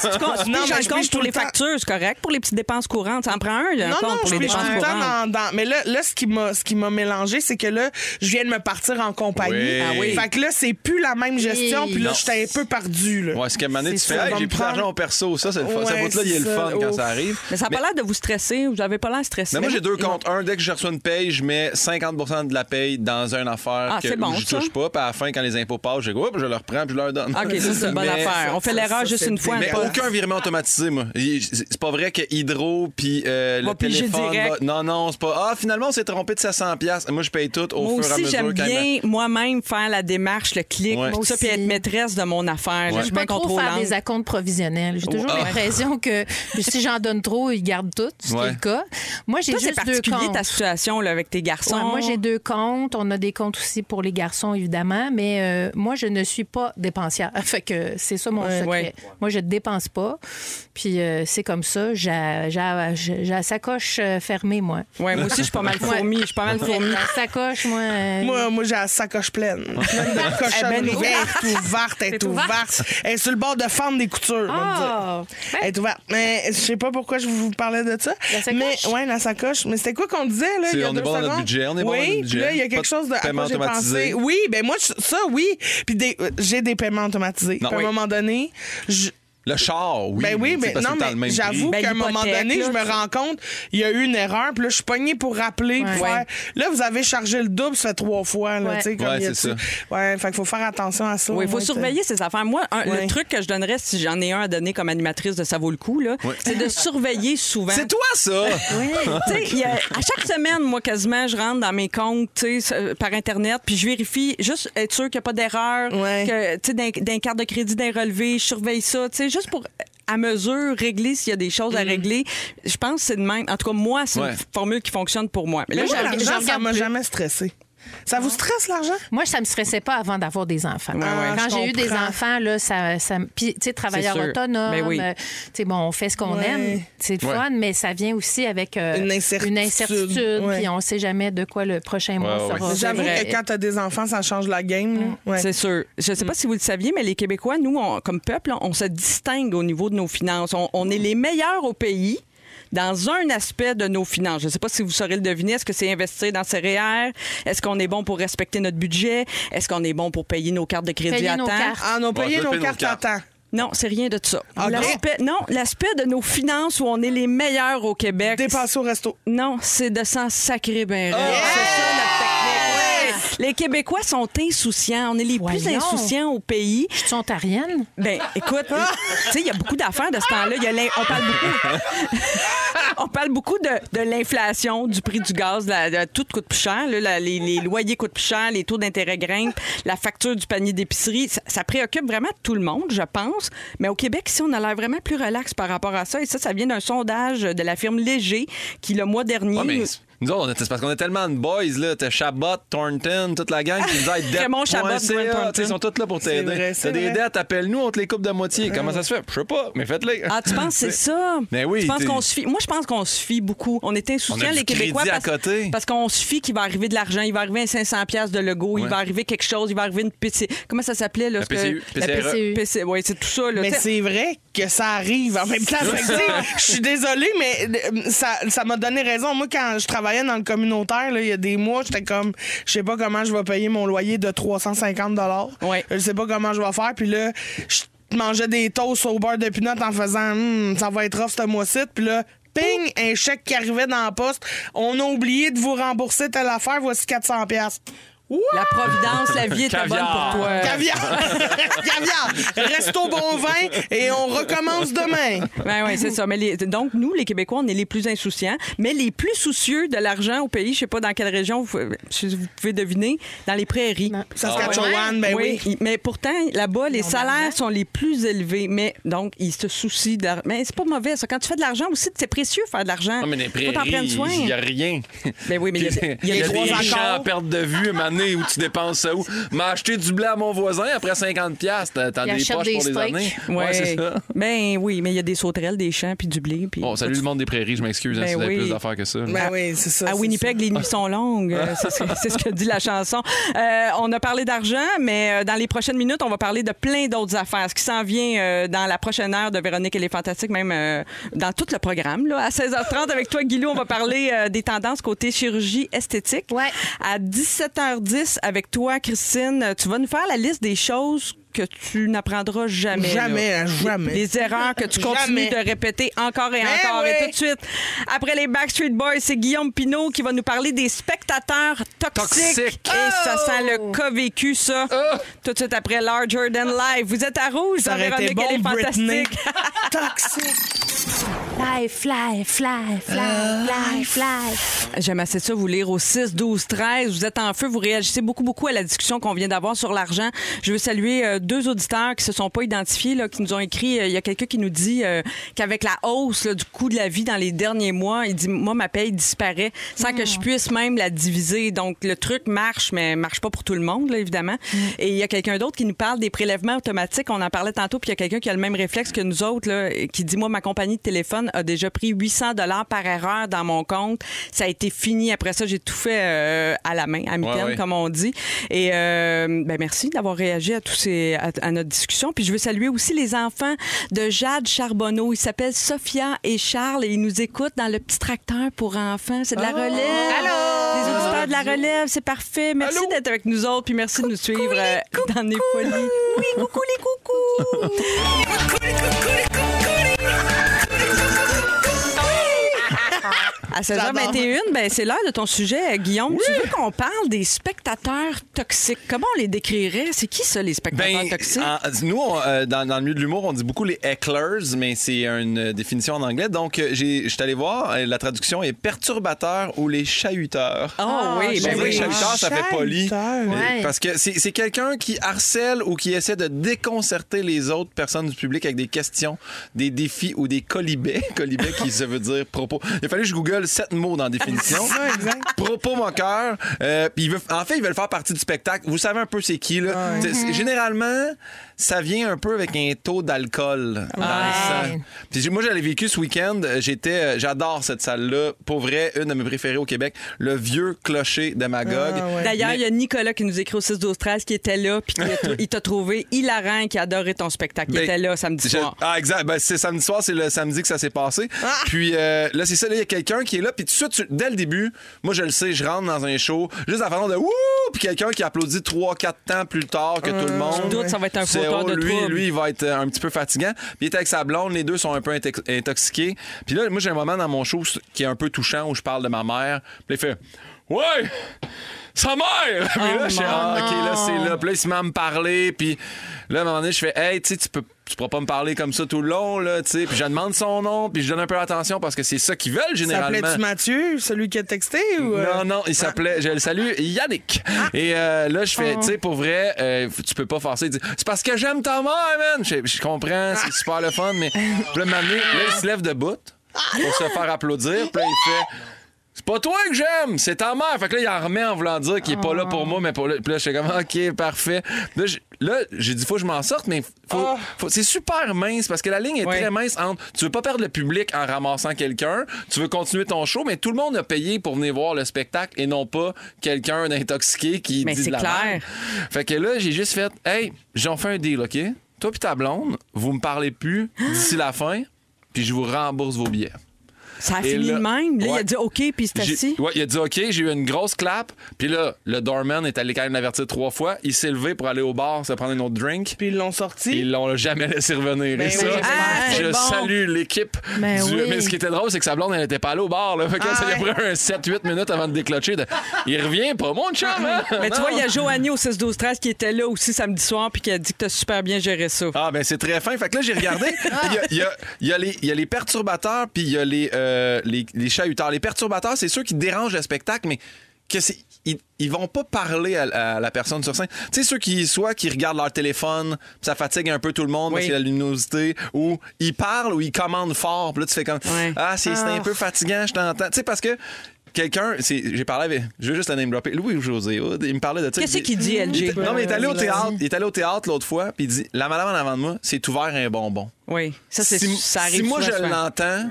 Si tu comptes- si tu Non, piges mais un je compte pour tout les le temps. factures, c'est correct. Pour les petites dépenses courantes, ça en prend un, un Non, compte non, pour je les pige tout le temps courantes? dans, dans- Mais là, là ce qui m'a ce qui m'a mélangé, c'est que là, je viens de me partir en compagnie. Oui. Ah oui. Fait que là, c'est plus la même gestion, puis là, j'étais un peu perdu. Là. Ouais, c'est qu'à un moment donné, tu fais, ça, hey, j'ai plus d'argent au perso. Ça, c'est le fun. Ouais, Ce bout-là, il est le c'est fun ça. quand ça arrive. Mais ça n'a pas l'air de vous stresser. Vous n'avez pas l'air stressé. Mais moi, j'ai deux comptes. Un, dès que je reçois une paye, je mets 50% de la paye dans une affaire Ah, que c'est bon, je ça. touche pas. Puis à la fin, quand les impôts passent, je, dis, Oups, je le reprends puis je leur donne. OK, ça, c'est une bonne affaire. On fait ça, l'erreur ça, juste une fois. Mais pas- aucun virement automatisé, moi. C'est pas vrai que Hydro puis euh, le téléphone. va- Non, non, c'est pas. Ah, finalement, on s'est trompé de 700 pièces. Moi, je paye tout au Moi fur et à aussi, mesure. j'aime quand bien moi-même faire la démarche, le clic, Ouais. tout ça, Moi puis aussi. être maîtresse de mon affaire. là. Je suis bien pas trop faire contrôlante. des acomptes provisionnels. J'ai toujours Ah. l'impression que si j'en donne trop, ils gardent tout, ce qui Ouais. est le cas. Moi, j'ai Toi, c'est juste deux particulier comptes. ta situation là, avec tes garçons. Ouais, moi, j'ai deux comptes. On a des comptes aussi pour les garçons, évidemment. Mais euh, moi, je ne suis pas dépensière. Fait que c'est ça mon Ouais, secret. ouais. Moi, je ne dépense pas. Puis euh, c'est comme ça. J'ai j'ai- j'ai la sacoche euh, fermée, moi. Ouais, moi aussi, je suis pas mal fourmi. Je suis pas mal fourmi. La sacoche, moi. euh, Moi, moi j'ai la sacoche pleine. Pleine de cochonneries. Elle est ouverte, elle est ouverte. Elle est sur le bord de fendre des coutures. Ah! Ben, Elle est ouverte. Mais je sais pas pourquoi je vous parlais de ça. La sacoche? Mais ouais, la sacoche. Mais c'était quoi qu'on disait là C'est- il y a on est bon dans notre budget, on est bon oui, dans notre puis budget. là il y a quelque chose de à paiement quoi j'ai automatisé. pensé. Oui, ben moi ça oui. Puis des- euh, j'ai des paiements automatisés. Non, Puis à oui. un moment donné, je Le char, oui. ben oui, c'est mais parce que non, c'est dans le mais même j'avoue. Ben, qu'à un moment donné, là, je me rends compte, il y a eu une erreur, puis là, je suis pognée pour rappeler, pour Ouais. faire. Là, vous avez chargé le double, ça fait trois fois, là, Ouais. tu sais, comme Ouais, il y a c'est tout- Ouais, fait qu'il faut faire attention à ça. Oui, il faut surveiller ces affaires. Moi, un- Ouais. le truc que je donnerais, si j'en ai un à donner comme animatrice de Ça vaut le coup, là, c'est de surveiller souvent. C'est toi, ça! Tu sais, il y a- à chaque semaine, moi, quasiment, je rentre dans mes comptes tu sais, par Internet, puis je vérifie, juste être sûr qu'il n'y a pas d'erreur, Ouais. que, tu sais, d'un d'un carte de crédit, d'un relevé, je surveille ça, tu sais, juste pour à mesure, régler s'il y a des choses à régler. Je pense que c'est de même. En tout cas, moi, c'est Ouais. une formule qui fonctionne pour moi. Mais là, moi, j'ai- l'argent, ça m'a plus. jamais stressé. Ça vous stresse, l'argent? Moi, ça me stressait pas avant d'avoir des enfants. ouais. Quand j'ai eu des enfants, là, ça, puis, tu sais, travailleur autonome, Ben oui. euh, tu sais, bon, on fait ce qu'on Ouais. aime, c'est le Ouais. fun, mais ça vient aussi avec euh, Une incertitude. incertitude, Ouais. puis on sait jamais de quoi le prochain mois Ouais, ouais. sera. J'avoue que quand t'as des enfants, ça change la game. Ouais. C'est sûr. Je ne sais pas si vous le saviez, mais les Québécois, nous, on- comme peuple, on se distingue au niveau de nos finances. On, on est les meilleurs au pays dans un aspect de nos finances. Je ne sais pas si vous saurez le deviner. Est-ce que c'est investir dans ses REER? Est-ce qu'on est bon pour respecter notre budget? Est-ce qu'on est bon pour payer nos cartes de crédit Payer à nos temps? cartes. Ah, on a payé je nos nos cartes à temps. Non, c'est rien de ça. OK. L'aspect, non, l'aspect de nos finances où on est les meilleurs au Québec. Dépenser au resto. Non, c'est de s'en sacrer ben raide. Yeah! C'est ça notre technique. Les Québécois sont insouciants. On est les plus insouciants au pays. Je suis ontarienne. Ben, écoute, tu sais, il y a beaucoup d'affaires de ce temps-là. On parle beaucoup. on parle beaucoup de, de l'inflation, du prix du gaz, la- tout coûte plus cher. là. La- les, les loyers coûtent plus cher, les taux d'intérêt grimpent, la facture du panier d'épicerie. Ça, ça préoccupe vraiment tout le monde, je pense. Mais au Québec, ici, on a l'air vraiment plus relax par rapport à ça. Et ça, ça vient d'un sondage de la firme Léger qui, le mois dernier. Ouais, mais nous autres, c'est parce qu'on a tellement de boys, là. T'as Chabot, Thornton, toute la gang qui nous aide Raymond Chabot. Ils sont tous là pour t'aider. T'as c'est des dettes, appelle-nous, on te les coupe de moitié. Comment ça se fait? Je sais pas, mais faites-les. Ah, tu penses que c'est ça? Mais oui, Tu penses t'es- qu'on se fie? Moi, je pense qu'on se fie beaucoup. On est insouciants, les Québécois. parce, côté. parce qu'on se fie qu'il va arriver de l'argent. Il va arriver un 500$ piastres de logo. Il va arriver quelque chose. Il va arriver une PC. Comment ça s'appelait? Là, La PCU, La PCRE. PCU. PC, ouais, c'est tout ça. Là. Mais c'est vrai que ça arrive en même temps. Je suis désolée, mais euh, ça ça m'a donné raison. Moi, quand je travaillais dans le communautaire, il y a des mois, j'étais comme, je sais pas comment je vais payer mon loyer de 350 Ouais. Je sais pas comment je vais faire. Puis là, je mangeais des toasts au beurre de pinot en faisant, Hum, ça va être rough ce mois-ci. Puis là, ping, un chèque qui arrivait dans la poste. On a oublié de vous rembourser telle affaire. Voici 400 La providence, la vie était bonne pour toi. Caviar! Caviar! Resto bon vin et on recommence demain. Ben oui, c'est ça. Mais les- donc, nous, les Québécois, on est les plus insouciants, mais les plus soucieux de l'argent au pays. Je sais pas dans quelle région, vous, pouvez deviner, dans les prairies. Saskatchewan, ben oui. il- mais pourtant, là-bas, les salaires sont les plus élevés. Mais donc, ils se soucient de l'argent. Mais c'est pas mauvais, ça. Quand tu fais de l'argent aussi, c'est précieux faire de l'argent. Non, mais les prairies, soin. il n'y a rien. Ben oui, mais il y a- y a des des trois champs accords. à perte de vue, une année où tu dépenses ça où? M'a acheté du blé à mon voisin après 50$, piastres, t'as des poches des pour des steaks. années? Ouais. c'est ça. Ben oui, mais il y a des sauterelles, des champs, puis du blé. Puis Bon, salut le monde des prairies, je m'excuse, hein, Ben si vous avez oui. plus d'affaires que ça. Ben oui, c'est ça. À Winnipeg, les nuits sont longues. C'est ce que- dit la chanson. Euh, on a parlé d'argent, mais euh, dans les prochaines minutes, on va parler de plein d'autres affaires. Ce qui s'en vient euh, dans la prochaine heure de Véronique et les Fantastiques, même dans tout le programme. Là. À 16h30, avec toi, Guilou, on va parler des tendances côté chirurgie esthétique. Ouais. À 17h10, avec toi, Christine, tu vas nous faire la liste des choses que tu n'apprendras jamais. Jamais, là. hein, jamais. Les, les erreurs que tu continues Jamais. de répéter encore et Ben encore. oui. Et tout de suite, après les Backstreet Boys, c'est Guillaume Pinot qui va nous parler des spectateurs toxiques. Toxiques. Et ça sent le cas vécu, ça. Tout de suite après Larger Than Life. Vous êtes à rouge, Ça dans aurait été Véronique, bon, elle est fantastique. Toxique. Fly, fly, fly, fly, fly, fly. J'aime assez ça vous lire au 6, 12, 13. Vous êtes en feu, vous réagissez beaucoup, beaucoup à la discussion qu'on vient d'avoir sur l'argent. Je veux saluer euh, deux auditeurs qui se sont pas identifiés, là, qui nous ont écrit. euh, Il y a quelqu'un qui nous dit euh, qu'avec la hausse là, du coût de la vie dans les derniers mois, il dit Moi, ma paye disparaît sans que je puisse même la diviser. Donc, le truc marche, mais marche pas pour tout le monde, là, évidemment. Et il y a quelqu'un d'autre qui nous parle des prélèvements automatiques. On en parlait tantôt, puis il y a quelqu'un qui a le même réflexe que nous autres, là, qui dit Moi, ma compagnie de téléphone a déjà pris 800 dollars par erreur dans mon compte. Ça a été fini. Après ça, j'ai tout fait euh, à la main, à mi-terme, Ouais, ouais. comme on dit. Et euh, ben merci d'avoir réagi à tous ces à, à notre discussion. Puis je veux saluer aussi les enfants de Jade Charbonneau. Ils s'appellent Sophia et Charles et ils nous écoutent dans le petit tracteur pour enfants. C'est de la relève. Les auditeurs de la relève, c'est parfait. Merci d'être avec nous autres. Puis merci de nous suivre euh, dans les folies. Oui, coucou les coucous. À 16h21, ben, c'est l'heure de ton sujet, Guillaume. Tu veux qu'on parle des spectateurs toxiques? Comment on les décrirait? C'est qui ça, les spectateurs Ben, toxiques? en- nous, on, euh, dans, dans le milieu de l'humour, on dit beaucoup les hecklers, mais c'est une euh, définition en anglais. Donc, euh, je suis allé voir, euh, la traduction est perturbateur ou les chahuteurs. Oh oui, Ben oui, oui. chahuteur, ça fait poli. Ouais. Parce que c'est c'est quelqu'un qui harcèle ou qui essaie de déconcerter les autres personnes du public avec des questions, des défis ou des colibets. Colibets qui ça veut dire propos. Il a fallu que je google sept mots dans la définition. Propos moqueur. Euh, puis il veut, en fait, ils veulent faire partie du spectacle. Vous savez un peu c'est qui, là. Généralement, ça vient un peu avec un taux d'alcool dans le sang. Puis moi, j'avais vécu ce week-end. euh, J'étais, euh, j'adore cette salle-là. Pour vrai, une de mes préférées au Québec. Le vieux clocher de Magog. Ah, ouais. D'ailleurs, Mais- il y a Nicolas qui nous écrit au 6 12 13 qui était là puis il t'a trouvé hilarant et qui adorait ton spectacle. Il Ben, était là samedi je- soir. Ah, exact. Ben, c'est samedi soir, c'est le samedi que ça s'est passé. Puis euh, là, c'est ça, là, il y a quelqu'un qui est là. Puis tout de suite, dès le début, moi, je le sais, je rentre dans un show, juste à la façon de wouh! Puis quelqu'un qui applaudit 3-4 temps plus tard que tout le monde. Tu doutes, ça va être un oh, de lui, lui, il va être euh, un petit peu fatigant. Puis il est avec sa blonde, les deux sont un peu intox- intoxiqués. Puis là, moi, j'ai un moment dans mon show qui est un peu touchant où je parle de ma mère. Puis il fait Ouais! Sa mère! Puis là, je fais, ah, OK, là, c'est là. Puis là, il se met à me parler. Puis là, à un moment donné, je fais, hey, tu sais, tu peux. Tu pourras pas me parler comme ça tout le long, là, tu sais. Puis je demande son nom, puis je donne un peu d'attention parce que c'est ça qu'ils veulent généralement. S'appelais-tu Mathieu, celui qui a texté? Ou euh? Non, non, il s'appelait, je le salue, Yannick. Et euh, là, je fais, tu sais, pour vrai, euh, tu peux pas dit, c'est parce que j'aime ta mère, man. Je, je comprends, c'est super le fun, mais. Puis là, là, il se lève debout pour se faire applaudir. Puis là, il fait. C'est pas toi que j'aime, c'est ta mère. Fait que là, il en remet en voulant dire qu'il est pas là pour moi, mais pour le. Puis là, je fais comme, OK, parfait. Là, je- là, j'ai dit, faut que je m'en sorte, mais faut, faut- c'est super mince parce que la ligne est Ouais. très mince entre tu veux pas perdre le public en ramassant quelqu'un, tu veux continuer ton show, mais tout le monde a payé pour venir voir le spectacle et non pas quelqu'un d'intoxiqué qui Mais dit c'est de la clair. merde. Fait que là, j'ai juste fait, hey, j'en fais un deal, OK? Toi puis ta blonde, vous me parlez plus d'ici la fin, puis je vous rembourse vos billets. Ça a Et fini là- de même? Là, il a dit OK, puis c'est assis. Ouais, il a dit OK, j'ai eu une grosse clap. Puis là, le doorman est allé quand même l'avertir trois fois. Il s'est levé pour aller au bar, se prendre un autre drink. Puis ils l'ont sorti. Ils l'ont jamais laissé revenir. Ben Et ça, oui, Ah, je bon. salue l'équipe. Ben du- oui. Mais ce qui était drôle, c'est que sa blonde, elle n'était pas allée au bar. Là. Fait que Ah ça lui a pris un 7-8 minutes avant de déclencher. De... Il revient pas, mon chum. hein? Mais tu vois, il y a Joanie au 6 12 13 qui était là aussi samedi soir puis qui a dit que tu as super bien géré ça. Ah, ben c'est très fin. Fait que là, j'ai regardé. Il y a, il y a- il y a les- il y a les perturbateurs, puis il y a les, euh, les, les chahuteurs. Les perturbateurs, c'est ceux qui dérangent le spectacle, mais que c'est. Ils, ils vont pas parler à, à la personne sur scène. Tu sais, ceux qui, soit qui regardent leur téléphone, ça fatigue un peu tout le monde parce Oui. qu'il y a la luminosité, ou ils parlent ou ils commandent fort, puis là, tu fais comme. Ah, c'est un peu fatigant, je t'entends. Tu sais, parce que. Quelqu'un, j'ai parlé avec, je veux juste le name dropper, Louis José, Hood, il me parlait de ça. Qu'est-ce il- qu'il dit, LG? non, mais il est allé au théâtre. Il est allé au théâtre l'autre fois, puis il dit La madame en avant de moi, c'est ouvert un bonbon. Oui, ça, c'est, si, ça arrive si moi je souvent, l'entends,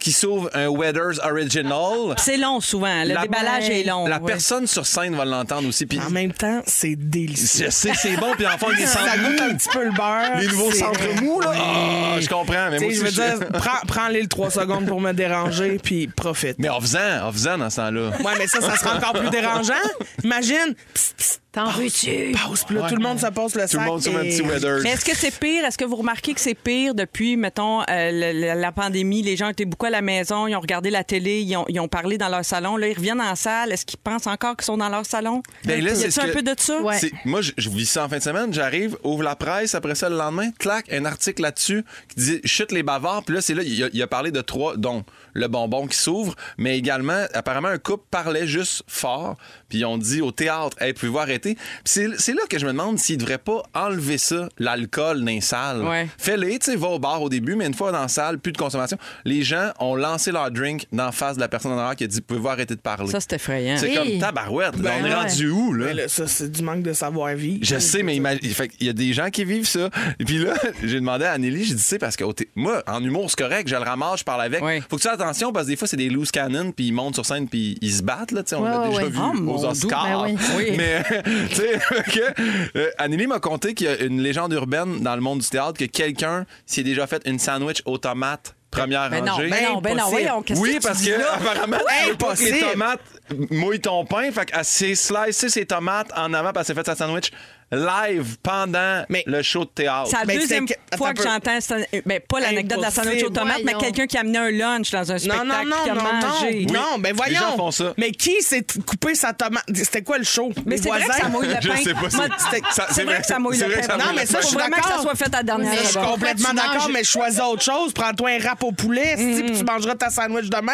qui s'ouvre un Weathers Original, C'est long souvent. Le La- déballage est long. la ouais. personne sur scène va l'entendre aussi. Puis En même temps, c'est délicieux. je sais, c'est bon, puis enfin, les Ça centres goûte un petit peu le beurre. Les nouveaux centres mous, là. Ah, je comprends, mais moi aussi, je veux je- dire, prends, prends-les le 3 secondes pour me déranger, puis profite. Mais en faisant, en faisant dans ce temps-là. Ouais, mais ça, ça sera encore plus dérangeant. Imagine, psst, psst, T'en veux-tu? puis là, tout le monde se passe le sac. Tout le monde sur un et- petit Weathers. Mais est-ce que c'est pire? Est-ce que vous remarquez que c'est pire depuis, mettons, euh, le- le- la pandémie? Les gens étaient beaucoup à la maison, ils ont regardé la télé, ils ont, ils ont parlé dans leur salon. Là, ils reviennent en salle. Est-ce qu'ils pensent encore qu'ils sont dans leur salon? Ben là, y c'est a-tu ce un que- peu de ça? Ouais. C'est- Moi, je, je vis ça en fin de semaine. J'arrive, ouvre la presse, après ça, le lendemain, clac, un article là-dessus qui dit chute les bavards. Puis là, c'est là, il a, il a parlé de trois, dont le bonbon qui s'ouvre, mais également, apparemment, un couple parlait juste fort. Puis ils ont dit au théâtre, hey, pouvez-vous arrêter? Puis c'est, là que je me demande s'ils devraient pas enlever ça, l'alcool dans les salles. Ouais. Fais-les, tu sais, va au bar au début, mais une fois dans la salle, plus de consommation. Les gens ont lancé leur drink dans la face de la personne en arrière qui a dit, pouvez-vous arrêter de parler? Ça, c'est effrayant. c'est comme tabarouette. là, on est ouais. rendu où, là? Mais là, ça, c'est du manque de savoir-vivre. Je sais, mais qu'il y a des gens qui vivent ça. Et puis là, j'ai demandé à Anneli, j'ai dit, c'est parce que moi, en humour, c'est correct, je le ramasse, je parle avec. Faut que tu fasses attention parce que des fois, c'est des loose cannons, puis ils montent sur scène, puis ils se battent, là, tu sais, on Ouais, l'a ouais, déjà ouais. vu Oh, aux Oscars. doux. Ben oui. Mais, tu sais, euh, Anneli m'a conté qu'il y a une légende urbaine dans le monde du théâtre que quelqu'un s'est déjà fait une sandwich aux tomates première Ben non, rangée. ben non, ben non, Impossible. voyons, qu'est-ce Oui, que parce que là? apparemment, tu veux pas que les tomates mouillent ton pain. Fait qu'elle s'est slicé ses tomates en avant parce qu'elle s'est fait sa sandwich live pendant Mais- le show de théâtre. C'est la Ben, deuxième c'est fois attends que j'entends, cette- ben, pas l'anecdote de la sandwich aux tomates, mais quelqu'un qui a amené un lunch dans un Non, spectacle non, non, qui a non, mangé. non. Non, ben voyons. gens font ça. Mais qui s'est coupé sa tomate? C'était quoi le show? Mais Les c'est vrai que ça mouille le Je pain. sais pas, Moi, c'est- ça- vrai que ça mouille c'est le vrai pain. que ça Non, mais ça, je suis vraiment que d'accord. ça soit fait à la dernière Mais Je suis complètement d'accord, mais choisis autre chose. Prends-toi un rap au poulet, si, puis tu mangeras ta sandwich demain.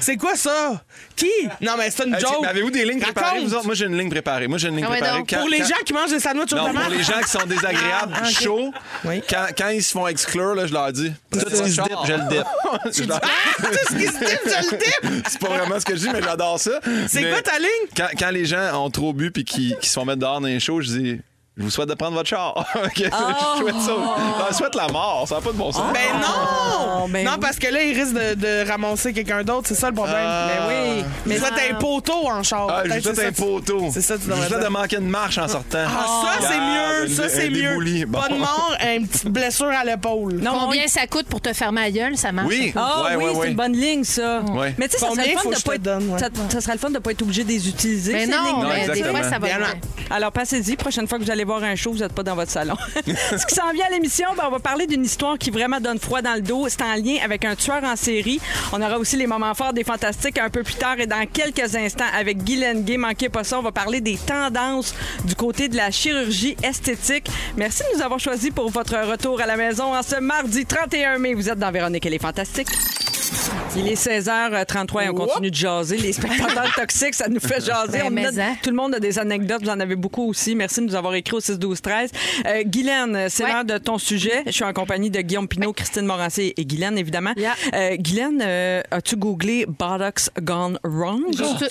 C'est quoi ça? Qui? Non, mais c'est une joke. mais Avez-vous des lignes préparées? Moi, j'ai une ligne préparée. Moi, j'ai une ligne Ah préparée. Pour les gens qui mangent des sandwichs aux Non, tomates? pour les gens qui sont désagréables, Ah, ok. chauds, Oui. quand, quand ils se font exclure, là, je leur dis Tout ce qui se dip, je le dip. Je leur- Ah, tout ce qui se dit, je le dis. C'est pas vraiment ce que je dis, mais j'adore ça. C'est Mais quoi ta ligne? Quand, quand les gens ont trop bu puis qui, qui se font mettre dehors dans les shows, je dis je vous souhaite de prendre votre char. Je souhaite ça. Je leur souhaite la mort. Ça n'a pas de bon sens. Ben non! ben non, oui. parce que là, il risque de, de ramasser quelqu'un d'autre. C'est ça le problème. Ah. Ben oui. Mais Mais ça, t'as un poteau en char. Ah, je souhaite un ça, tu- poteau. C'est ça, tu Je devrais souhaite dire. de manquer une marche en sortant. Ah, ça, c'est mieux. Ça, un c'est mieux. Bon. Pas de mort, une petite blessure à l'épaule. non, Combien ça coûte pour te fermer la gueule? Ça marche? Oui. Ah oui, c'est une bonne ligne, ça. Mais tu sais, ça serait le fun de je pas être- ça, serait le fun de pas être obligé de les utiliser. Mais non, mais des fois, ça va. Alors, passez-y. Prochaine fois que vous allez voir un show, vous n'êtes pas dans votre salon. Ce qui s'en vient à l'émission, ben, on va parler d'une histoire qui vraiment donne froid dans le dos. C'est en lien avec un tueur en série. On aura aussi les moments forts des fantastiques un peu plus tard et dans quelques instants avec Guy Lenguet. Manquez pas ça. On va parler des tendances du côté de la chirurgie esthétique. Merci de nous avoir choisis pour votre retour à la maison en ce mardi 31 mai. Vous êtes dans Véronique et les Fantastiques. Il est 16h33 et on continue de jaser. Les spectateurs toxiques, ça nous fait jaser. Ben, On hein. tout le monde a des anecdotes. Vous en avez beaucoup aussi. Merci de nous avoir écrit au 6 12 13 euh, Guylaine, c'est Ouais. l'heure de ton sujet. Je suis en compagnie de Guillaume Pinot, Christine Morancé et Guylaine, évidemment. Yeah. Euh, Guylaine, euh, as-tu googlé Botox Gone Wrong?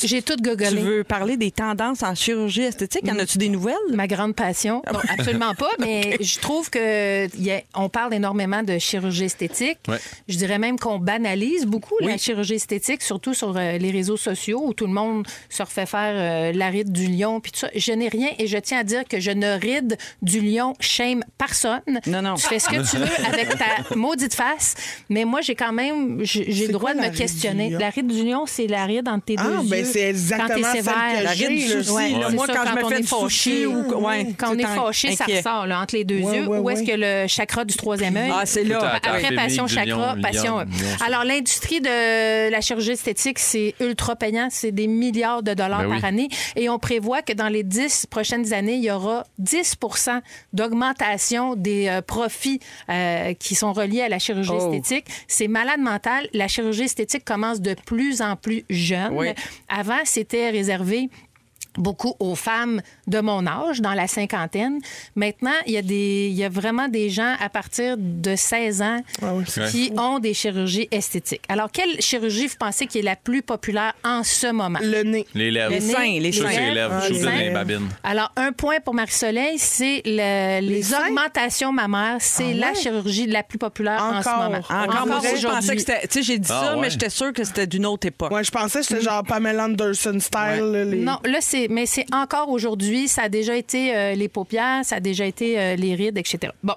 J'ai tout- tout Tu veux parler des tendances en chirurgie esthétique? En as-tu des nouvelles? Ma grande passion. Non, absolument pas, mais je trouve que y a- on parle énormément de chirurgie esthétique. Ouais. Je dirais même qu'on banalise beaucoup la chirurgie esthétique, surtout sur euh, les réseaux sociaux où tout le monde se refait faire euh, la ride du lion puis tout ça. Je n'ai rien et je tiens à dire que je ne ride du lion shame personne. Non, non. Tu fais ce que tu veux avec ta maudite face, mais moi j'ai quand même j'ai le droit quoi de me questionner. La ride du lion, c'est la ride entre tes Ah, deux ben yeux. c'est exactement quand celle que sévère. La ride du souci. Ouais, Moi, ça, quand, quand je on me fais ou... Ouais, Quand on est fâché, ça inquiet. ressort là, entre les deux Ouais, yeux. ouais, Où est-ce que le chakra du troisième œil? Ah, c'est là. Après passion chakra, passion. lion. Alors, l'industrie de la chirurgie esthétique, c'est ultra payant. C'est des milliards de dollars Ben oui. par année. Et on prévoit que dans les dix prochaines années, il y aura 10% d'augmentation des euh, profits euh, qui sont reliés à la chirurgie Oh. esthétique. C'est malade mental. La chirurgie esthétique commence de plus en plus jeune. Oui. Avant, c'était réservé beaucoup aux femmes de mon âge, dans la cinquantaine. Maintenant, il y a, des, il y a vraiment des gens à partir de 16 ans Ah oui, qui ont des chirurgies esthétiques. Alors, quelle chirurgie vous pensez qui est la plus populaire en ce moment? Le nez. Les lèvres. Le Les seins, les les seins. Les lèvres. Ah, les babines. Alors, un point pour Marie-Soleil, c'est le- les, seins? augmentations mammaires. C'est Ah la ouais? chirurgie la plus populaire en ce Encore. moment. Encore, moi aussi, je pensais que aujourd'hui. c'était... Tu sais, j'ai dit Ah, ça, ouais. mais j'étais sûre que c'était d'une autre époque. Ouais, je pensais que c'était genre Pamela Anderson style. les- Non, là, c'est, mais c'est encore aujourd'hui. Ça a déjà été euh, les paupières, ça a déjà été euh, les rides, etc. Bon.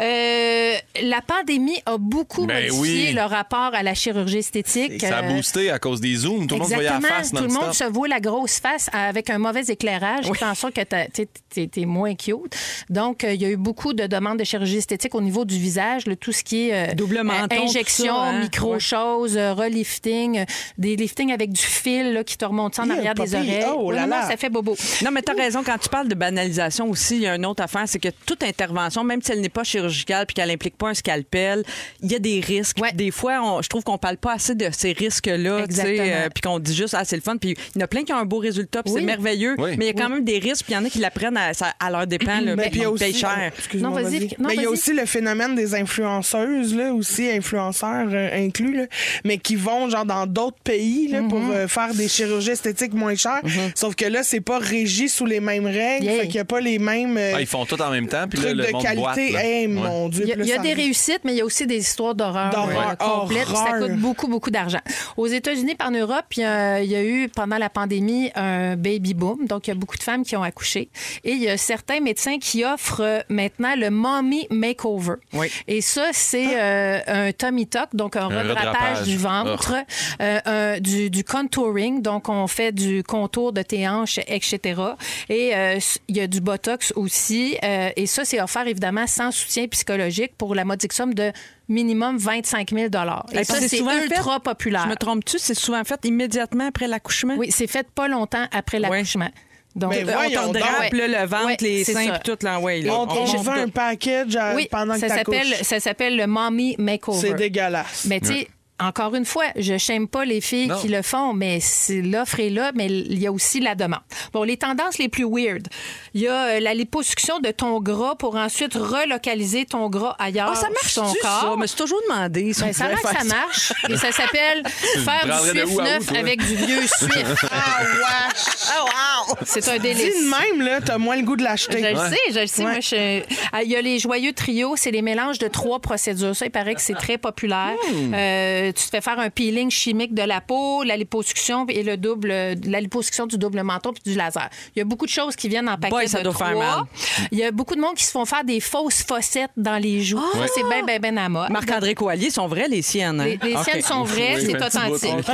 Euh, la pandémie a beaucoup Ben modifié oui. le rapport à la chirurgie esthétique. Ça a boosté à cause des zooms. Tout le monde voyait la face Tout le monde se voit la grosse face avec un mauvais éclairage en sorte que t'es- moins cute. Donc, euh, il y a eu beaucoup de demandes de chirurgie esthétique au niveau du visage, le, tout ce qui est euh, Double menton, injection, hein? micro-choses, euh, relifting, euh, des liftings avec du fil là, qui te remonte ça en arrière des oreilles. Oh Oui, là non, là. Non, ça fait bobo. Non, mais tu as raison. Quand tu parles de banalisation aussi, il y a une autre affaire, c'est que toute intervention, même si elle n'est pas chirurgicale puis qu'elle n'implique pas un scalpel, il y a des risques. Ouais. Des fois, on- je trouve qu'on parle pas assez de ces risques-là, euh, puis qu'on dit juste, ah, c'est le fun. Puis il y en a plein qui ont un beau résultat, puis Oui. c'est merveilleux. Oui. Mais il y a quand même des risques, puis il y en a qui l'apprennent à, à leur dépens, là, Mais puis aussi, payent cher. Non, Mais il y a aussi le phénomène des influenceuses, là, aussi, influenceurs euh, inclus, là, mais qui vont genre dans d'autres pays là, pour Mm-hmm. euh, faire des chirurgies esthétiques moins chères. Sauf que là, c'est pas régi sous les mêmes règles. Yeah. Fait qu'il n'y a pas les mêmes euh, Ah, ils font tout en même temps, puis là, le de monde qualité. boite, là. Hey, Ouais. mon Dieu. Il y a, là, y des réussites, mais il y a aussi des histoires d'horreur D'horreur. euh, complètes. Ça coûte beaucoup, beaucoup d'argent. Aux États-Unis, par en Europe, il y, a, il y a eu, pendant la pandémie, un baby boom. Donc, il y a beaucoup de femmes qui ont accouché. Et il y a certains médecins qui offrent euh, maintenant le mommy makeover. Oui. Et ça, c'est euh, un tummy tuck, donc un, redrapage, redrapage. du ventre, euh, un- du, du contouring. Donc, on fait du contour de tes hanches hanches, etc. Et euh, il y a du Botox aussi. euh, et ça, c'est offert évidemment sans soutien psychologique pour la modique somme de minimum 25 000 Et Et ça, c'est souvent ultra fait- populaire. Je me trompe-tu? C'est souvent fait immédiatement après l'accouchement? Oui, c'est fait pas longtemps après l'accouchement. Donc, Mais Euh, on te drape le ventre, Ouais, les seins, tout là, ouais, là. On, vend un package euh, oui, pendant que ça s'appelle ça s'appelle le mommy makeover. C'est dégueulasse. Mais tu sais, encore une fois, je n'aime pas les filles Non. qui le font, mais c'est- l'offre est là, mais il y a aussi la demande. Bon, les tendances les plus weird. Il y a euh, la liposuction de ton gras pour ensuite relocaliser ton gras ailleurs Ah, ça sur ton marche-tu, ça? corps. Je me suis toujours demandé. si Ben, ça l'air que ça marche. Et ça s'appelle faire du suif neuf avec du vieux suif. Ah, wesh! Ah, wow! C'est un Dis délice. de même, là, t'as moins le goût de Je l'acheter. le sais, je le sais. Ouais. Moi, je- Ah, Il y a les joyeux trios, c'est les mélanges de trois procédures. Ça, il paraît que c'est très populaire. Hmm. Euh, tu te fais faire un peeling chimique de la peau, la liposuction et le double, la liposuction du double menton puis du laser. Il y a beaucoup de choses qui viennent en paquet Boy, ça de doit faire trois. mal. Il y a beaucoup de monde qui se font faire des fausses fossettes dans les joues. Ça, c'est bien, bien, bien à mode. Marc-André Coallier sont vraies, les siennes. hein? Les, siennes sont vraies, Oui, c'est authentique.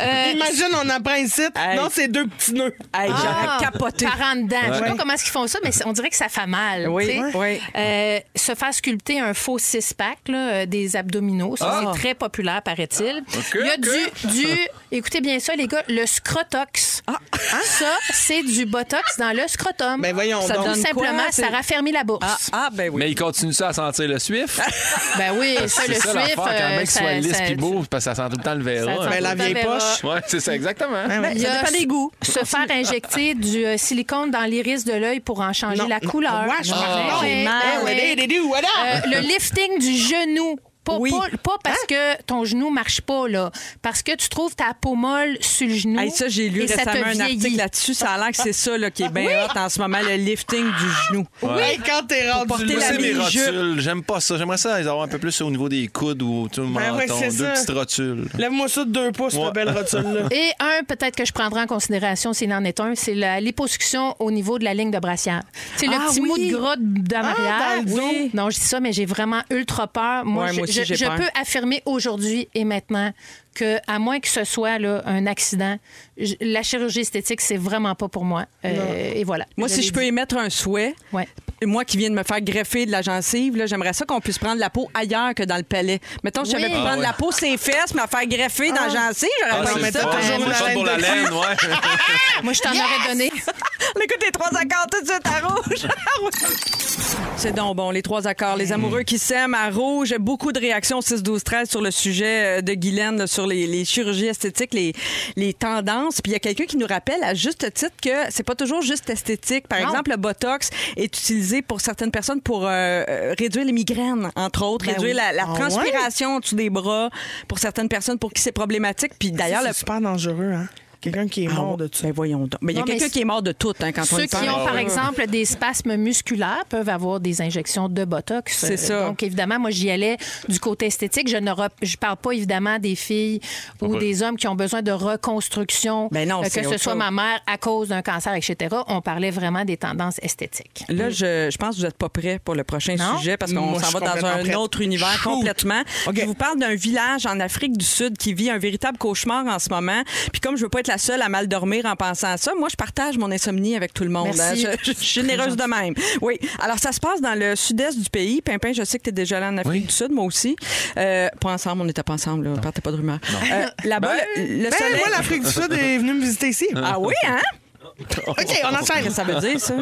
Euh, Imagine, on apprend ici. Hey. Non, c'est deux petits nœuds. Hey, Ah, J'aurais capoté. Par en dedans. Je sais Ouais. pas comment est-ce qu'ils font ça, mais on dirait que ça fait mal. Oui, oui. Euh, se faire sculpter un faux six-pack, euh, des abdominaux, ça, Ah. c'est très populaire, paraît-il. OK, Il y a du, du, écoutez bien ça, les gars, le scrotox. Ah. Ça, c'est du botox dans le scrotum. Ben voyons ça donc. Tout donne quoi? simplement, ça C'est- raffermit la Ah, bourse. ah, ben oui. Mais il continue ça à sentir le suif. Ben oui, ça, le c'est ça suif. l'affaire, quand euh, le mec ça- soit lisse ça- puis beau, parce que ça sent tout le temps le ça sent Ben, la vieille poche. Ouais, c'est ça, exactement. Ouais. Il y a Ça dépend des goûts. Se faire injecter du euh, silicone dans l'iris de l'œil pour en changer Non, la non. couleur. Ah, ouais, hey, what up? Euh, le lifting du genou. Pas, Oui. pas- pas parce Hein? que ton genou marche pas, là. Parce que tu trouves ta peau molle sur le genou. Hey, ça, j'ai lu récemment un vieillit. article là-dessus. Ça a l'air que c'est ça là, qui est bien hot en ce moment, le lifting du genou. Hey, quand t'es rendu là. C'est mes rotules. J'aime pas ça. J'aimerais ça les avoir un peu plus au niveau des coudes ou tout le Ben menton. deux ça. petites rotules. Lève-moi ça de deux pouces, Ouais. cette belle rotule-là. Et un, peut-être que je prendrai en considération s'il en est un, c'est la liposuction au niveau de la ligne de brassière. C'est le Ah petit oui. mot de gras d'en Ah. Oui. Non, je dis ça, mais j'ai vraiment ultra peur. Moi, Ouais, je, moi aussi, je- peux affirmer aujourd'hui et maintenant que, à moins que ce soit là, un accident, je- la chirurgie esthétique, c'est vraiment pas pour moi. Euh, et voilà. Moi, si je peux émettre un souhait, Ouais. moi qui viens de me faire greffer de la gencive, j'aimerais ça qu'on puisse prendre la peau ailleurs que dans le palais. Mettons, je Oui. savais pu Ah prendre ouais. la peau ses fesses, me la faire greffer dans la gencive, j'aurais Ah, pas ça. toujours la le fun laine pour la dessus. laine, ouais. Moi, je t'en aurais donné. On écoute les trois accords tout de suite à rouge. C'est donc bon, les trois accords. Les amoureux qui s'aiment à rouge. Beaucoup de réactions au 6-12-13 sur le sujet euh, de Guylaine, là, sur les, les chirurgies esthétiques, les, les tendances. Puis il y a quelqu'un qui nous rappelle à juste titre que c'est pas toujours juste esthétique. Par Non. exemple, le Botox est utilisé pour certaines personnes pour euh, euh, réduire les migraines, entre autres, Ben réduire oui. la, la Ah ouais? transpiration en dessous des bras pour certaines personnes pour qui c'est problématique. Puis d'ailleurs, C'est le... super dangereux, hein? Quelqu'un qui est Ah, mort de ça. Ben voyons donc. Mais il y a quelqu'un qui est mort de tout hein, quand on Ceux qui ont, par exemple, des spasmes musculaires peuvent avoir des injections de Botox. C'est Euh, ça. Donc, évidemment, moi, j'y allais du côté esthétique. Je ne je parle pas, évidemment, des filles ou des hommes qui ont besoin de reconstruction, Ben non, euh, c'est que ce soit chose. ma mère à cause d'un cancer, etc. On parlait vraiment des tendances esthétiques. Là, je, je pense que vous n'êtes pas prêts pour le prochain Non? sujet parce qu'on s'en va dans un prête. autre univers complètement. Je vous parle d'un village en Afrique du Sud qui vit un véritable cauchemar en ce moment. Puis comme je veux pas être la seule à mal dormir en pensant à ça, moi, je partage mon insomnie avec tout le monde. Merci. hein. Je, je suis généreuse de même. Oui. Alors, ça se passe dans le sud-est du pays. Pimpin, je sais que tu es déjà allé en Afrique Oui. du Sud, moi aussi. Euh, pas ensemble, on n'était pas ensemble. Là. Partez pas de rumeur. Euh, Là-bas, le, le Ben, soleil... moi, l'Afrique du Sud est venue me visiter ici. Ah oui, hein? OK, on enchaîne. Qu'est-ce que ça veut dire, ça?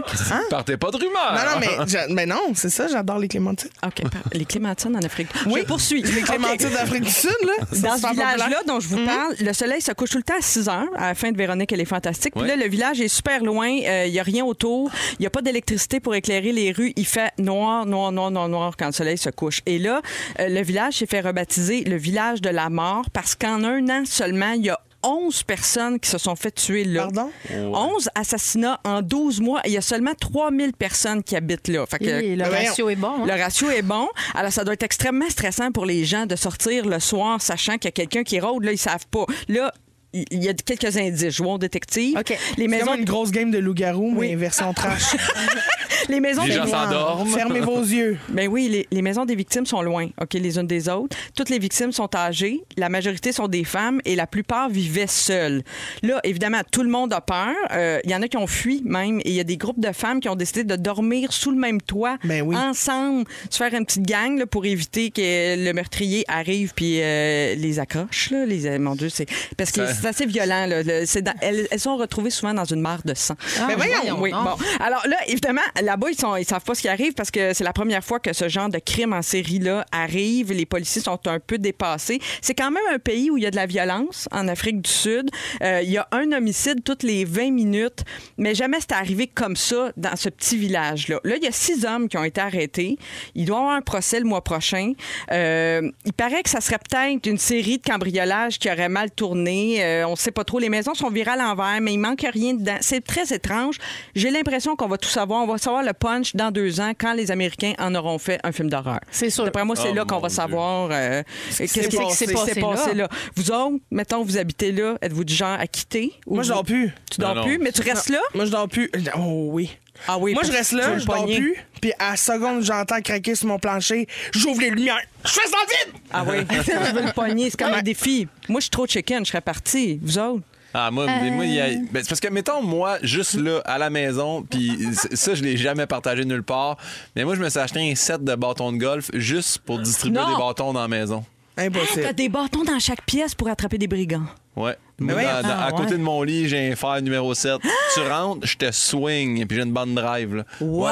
Partez pas de rumeurs. Non, non, mais, je- mais non, c'est ça, j'adore les clémentines. OK. par- Les clémentines en Afrique. Oui. Je poursuis. Les clémentines OK. d'Afrique du Sud, là. c'est Dans ce super populaire. village-là dont je vous parle, le soleil se couche tout le temps à 6 heures. À la fin de Véronique, elle est fantastique. Puis Ouais. là, le village est super loin. Euh, Il n'y a rien autour. Il n'y a pas d'électricité pour éclairer les rues. Il fait noir, noir, noir, noir, noir quand le soleil se couche. Et là, euh, le village s'est fait rebaptiser le village de la mort parce qu'en un an seulement, il y a 11 personnes qui se sont fait tuer là. Pardon? 11 assassinats en 12 mois. Il y a seulement 3000 personnes qui habitent là. Fait que- Et le Ben ratio est bon. hein? le ratio est bon. Alors, ça doit être extrêmement stressant pour les gens de sortir le soir sachant qu'il y a quelqu'un qui rôde. Là, ils savent pas. Là, il y a quelques indices. Jouons au détective. OK. Les C'est maisons, comme une grosse game de loup-garou, mais version trash. les maisons Les des gens s'endorment. Fermez vos yeux. Ben oui, les, les maisons des victimes sont loin, OK, les unes des autres. Toutes les victimes sont âgées, la majorité sont des femmes et la plupart vivaient seules. Là, évidemment, tout le monde a peur. Euh, Il y en a qui ont fui même et il y a des groupes de femmes qui ont décidé de dormir sous le même toit, Ben oui. ensemble, se faire une petite gang là, pour éviter que le meurtrier arrive puis euh, les accroche. Là, les, mon Dieu, c'est parce que Ça- c'est assez violent. Là, Le- c'est dans- elles, elles sont retrouvées souvent dans une mare de sang. Mais voyons Oui, donc. bon. Alors là, évidemment, là-bas, ils sont, ils savent pas ce qui arrive parce que c'est la première fois que ce genre de crime en série-là arrive. Les policiers sont un peu dépassés. C'est quand même un pays où il y a de la violence, en Afrique du Sud. Euh, il y a un homicide toutes les 20 minutes, mais jamais c'est arrivé comme ça dans ce petit village-là. Là, il y a six hommes qui ont été arrêtés. Il doit y avoir un procès le mois prochain. Euh, il paraît que ça serait peut-être une série de cambriolages qui aurait mal tourné. Euh, on sait pas trop. Les maisons sont virées à l'envers, mais il manque rien dedans. C'est très étrange. J'ai l'impression qu'on va tout savoir. On va savoir le punch dans deux ans quand les Américains en auront fait un film d'horreur. C'est sûr. D'après moi, c'est Oh, là qu'on va Dieu. savoir euh, qu'est-ce qui s'est passé. passé, passé là. Vous autres, mettons, vous habitez là, êtes-vous du genre à quitter? ou Moi, je vous- dors plus. Tu dors Non, non. plus, mais tu restes là? Moi, je dors plus. Oh oui. Ah oui. Moi, je reste là, je dors plus. Puis à la seconde, j'entends craquer sur mon plancher, j'ouvre les lumières. Je fais ça vite! Ah oui. je veux le pogner. C'est comme un défi. Moi, je suis trop chicken. Je serais partie. Vous autres? Ah, moi, mais moi, il y a- ben, c'est parce que, mettons, moi, juste là, à la maison, puis ça, je l'ai jamais partagé nulle part, mais moi, je me suis acheté un set de bâtons de golf juste pour distribuer Non. des bâtons dans la maison. T'as Impossible. des bâtons dans chaque pièce pour attraper des brigands. Ouais. Moi, dans- dans- Ah, à côté ouais. de mon lit, j'ai un fer numéro 7. tu rentres, je te swing, puis j'ai une bande drive. Là. Wow! Ouais,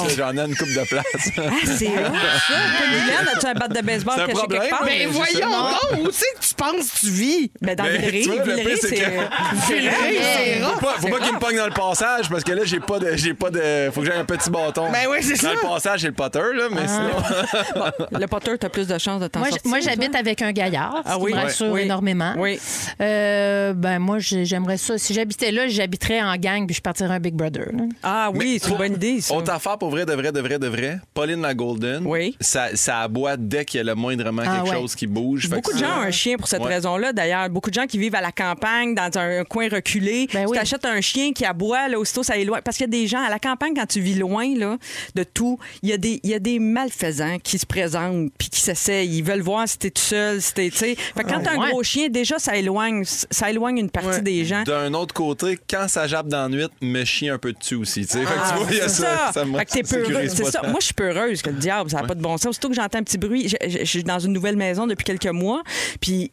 j'ai mis ça, J'en ai une coupe de place. Ah, c'est hot, ça. Toi, Liliane, as-tu un bat de baseball C'est un caché problème, quelque part? mais- Mais je voyons donc! Où c'est que tu penses que tu vis? Ben, dans Ben, Villeray, tu vois, le Villeray, pire, c'est Villeray, c'est Faut pas, faut pas qu'il me pogne dans le passage parce que là, j'ai pas de. J'ai pas de. Faut que j'ai un petit bâton. Ben oui, c'est Dans ça. le passage, j'ai le potter, là, mais sinon. Le potter, t'as plus de chances de t'en Moi, j- sortir. moi, j'habite avec un gaillard, ce Ah qui oui? me rassure Oui. énormément. Oui. Euh, ben moi, j'ai- j'aimerais ça. Si j'habitais là, j'habiterais en gang puis je partirais un Big Brother. là. Ah oui, c'est une bonne idée, ça. Autre affaire pour vrai, de vrai, de vrai, de vrai. Pauline la Golden. Oui. Ça, ça aboie dès qu'il y a le moindrement Ah quelque ouais. chose qui bouge. Fait Beaucoup que de ça- gens ont un chien pour cette Ouais. raison-là, d'ailleurs. Beaucoup de gens qui vivent à la campagne, dans un coin reculé. Ben tu oui. t'achètes un chien qui aboie, là, aussitôt ça est loin. Parce qu'il y a des gens, à la campagne, quand tu vis loin là, de tout, il y, a des- il y a des malfaisants qui se présentent puis qui s'essayent. Ils veulent voir si t'es tout seul, si t'es, tu sais. Fait que quand t'as un ouais. gros chien, déjà, ça éloigne, ça éloigne une partie Ouais. des gens. D'un autre côté, quand ça jappe dans la nuit, me chie un peu dessus aussi. tu sais. Fait que tu vois, il y a Ah, C'est ça. ça. me Fait que t'es sécurise peureuse. C'est ça. Moi, je suis peureuse que le diable, ça n'a pas de bon sens. Surtout que j'entends un petit bruit. Je, je- je suis dans une nouvelle maison depuis quelques mois. Puis,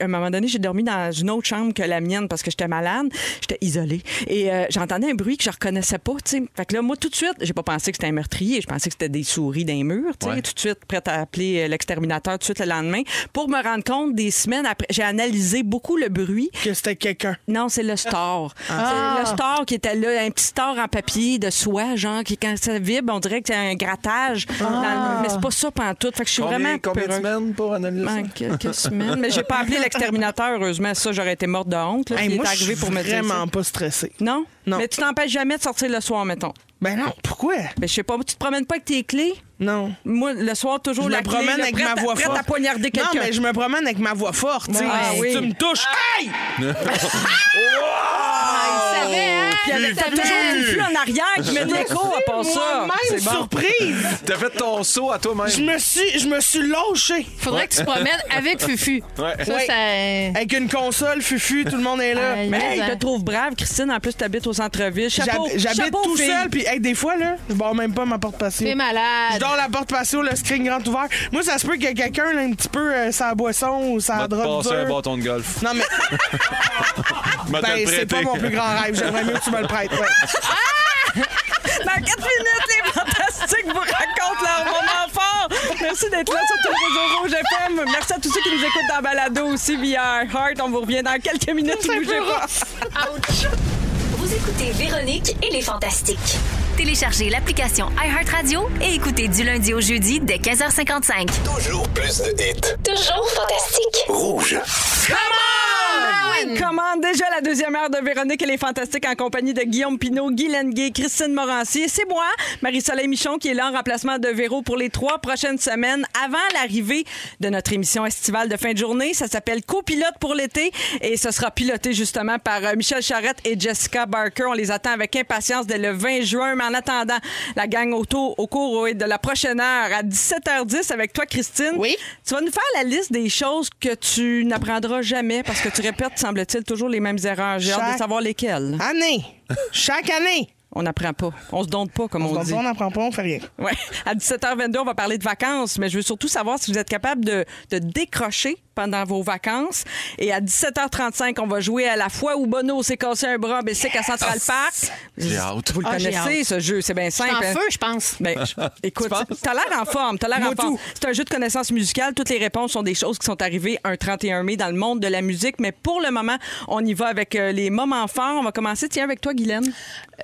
à un moment donné, j'ai dormi dans une autre chambre que la mienne parce que j'étais malade. J'étais isolée. Et euh, j'entendais un bruit que je reconnaissais pas. Fait que là, moi, tout de suite, j'ai pas pensé que c'était un meurtrier. Je pensais que c'était des souris d'un mur. Ouais. Tout de suite, prête à appeler euh, l'exterminateur tout de suite le lendemain. Pour me rendre compte, des semaines après, j'ai analysé beaucoup le bruit. Que c'était quelqu'un. Non, c'est le store. Ah. C'est le store qui était là, un petit store en papier de soie, genre, qui, quand ça vibre, on dirait que c'est un grattage. dans le- Mais c'est pas ça pantoute. Fait que je suis Combien, vraiment combien de semaines pour analyser ça? Ben, quelques semaines. Mais j'ai pas appelé l'exterminateur, heureusement. Ça, j'aurais été morte de honte. Là, Hey, moi, est je suis arrivé pour me dire vraiment pas stressé. Non? Non. Mais tu t'empêches jamais de sortir le soir, mettons. Ben non, pourquoi? Ben, je sais pas, tu te promènes pas avec tes clés? Non. Moi, le soir, toujours Je la me clé, promène là, avec prête ma voix prête forte. à poignarder Non, quelqu'un. mais je me promène avec ma voix forte. Ah Si. Tu me touches. Aïe! Il savait, hein? Puis toujours une en arrière qui met de l'écho à part ça. Moi-même C'est bon. surprise. T'as fait ton saut à toi-même. Je me suis, je me suis lâché. Faudrait que tu te promènes avec Fufu. Ouais. Ça, Ouais. ça... Avec une console, fufu, tout le monde est là. Aïe. Mais hey, je te trouve brave, Christine. En plus, tu habites au centre-ville. J'habite tout seul, puis hey, des fois, là, je barre même pas ma porte patio. T'es malade. La porte patio, le screen grand ouvert. Moi, ça se peut qu'il y ait quelqu'un, là, un petit peu, euh, sa boisson ou sa Va te drogue passer un dure. bâton de golf. Non, mais te ben, c'est pas mon plus grand rêve. J'aimerais mieux que tu me le prêtes. ouais. Dans 4 minutes, les fantastiques vous racontent leur moment fort. Merci d'être là sur tous les réseaux Rouge FM. Merci à tous ceux qui nous écoutent dans Balado aussi via Heart. On vous revient dans quelques minutes. Bougez pas. Vous écoutez Véronique et les Fantastiques. Téléchargez l'application iHeartRadio et écoutez du lundi au jeudi dès 15h55. Toujours plus de hits. Toujours fantastique. Rouge. Commandez déjà la deuxième heure de Véronique et les Fantastiques en compagnie de Guillaume Pinot, Guy Lenguet, Christine Morancy. Et c'est moi, Marie-Soleil Michon, qui est là en remplacement de Véro pour les trois prochaines semaines avant l'arrivée de notre émission estivale de fin de journée. Ça s'appelle Copilote pour l'été et ce sera piloté justement par euh, Michel Charrette et Jessica Barker. On les attend avec impatience dès le 20 juin. Mais en attendant, la gang auto au cours de la prochaine heure à 17h10 avec toi, Christine. Oui. Tu vas nous faire la liste des choses que tu n'apprendras jamais parce que tu répètes, semble-t-il, toujours les mêmes erreurs. J'ai hâte de savoir lesquelles. Année. Chaque année. On n'apprend pas. On se donne pas, comme on, On dit. on n'apprend pas, on fait rien. Ouais. À 17h22, on va parler de vacances, mais je veux surtout savoir si vous êtes capable de, de décrocher pendant vos vacances. Et à 17h35, on va jouer à la fois où Bono s'est cassé un bras, mais c'est qu'à Central Park. J'ai hâte. Vous le Ah, connaissez, ce jeu. C'est bien simple. en hein? feu, je pense. Ben, écoute, t'as l'air en forme, t'as l'air en forme. C'est un jeu de connaissances musicales. Toutes les réponses sont des choses qui sont arrivées un 31 mai dans le monde de la musique. Mais pour le moment, on y va avec euh, les moments forts. On va commencer, tiens, avec toi, Guylaine.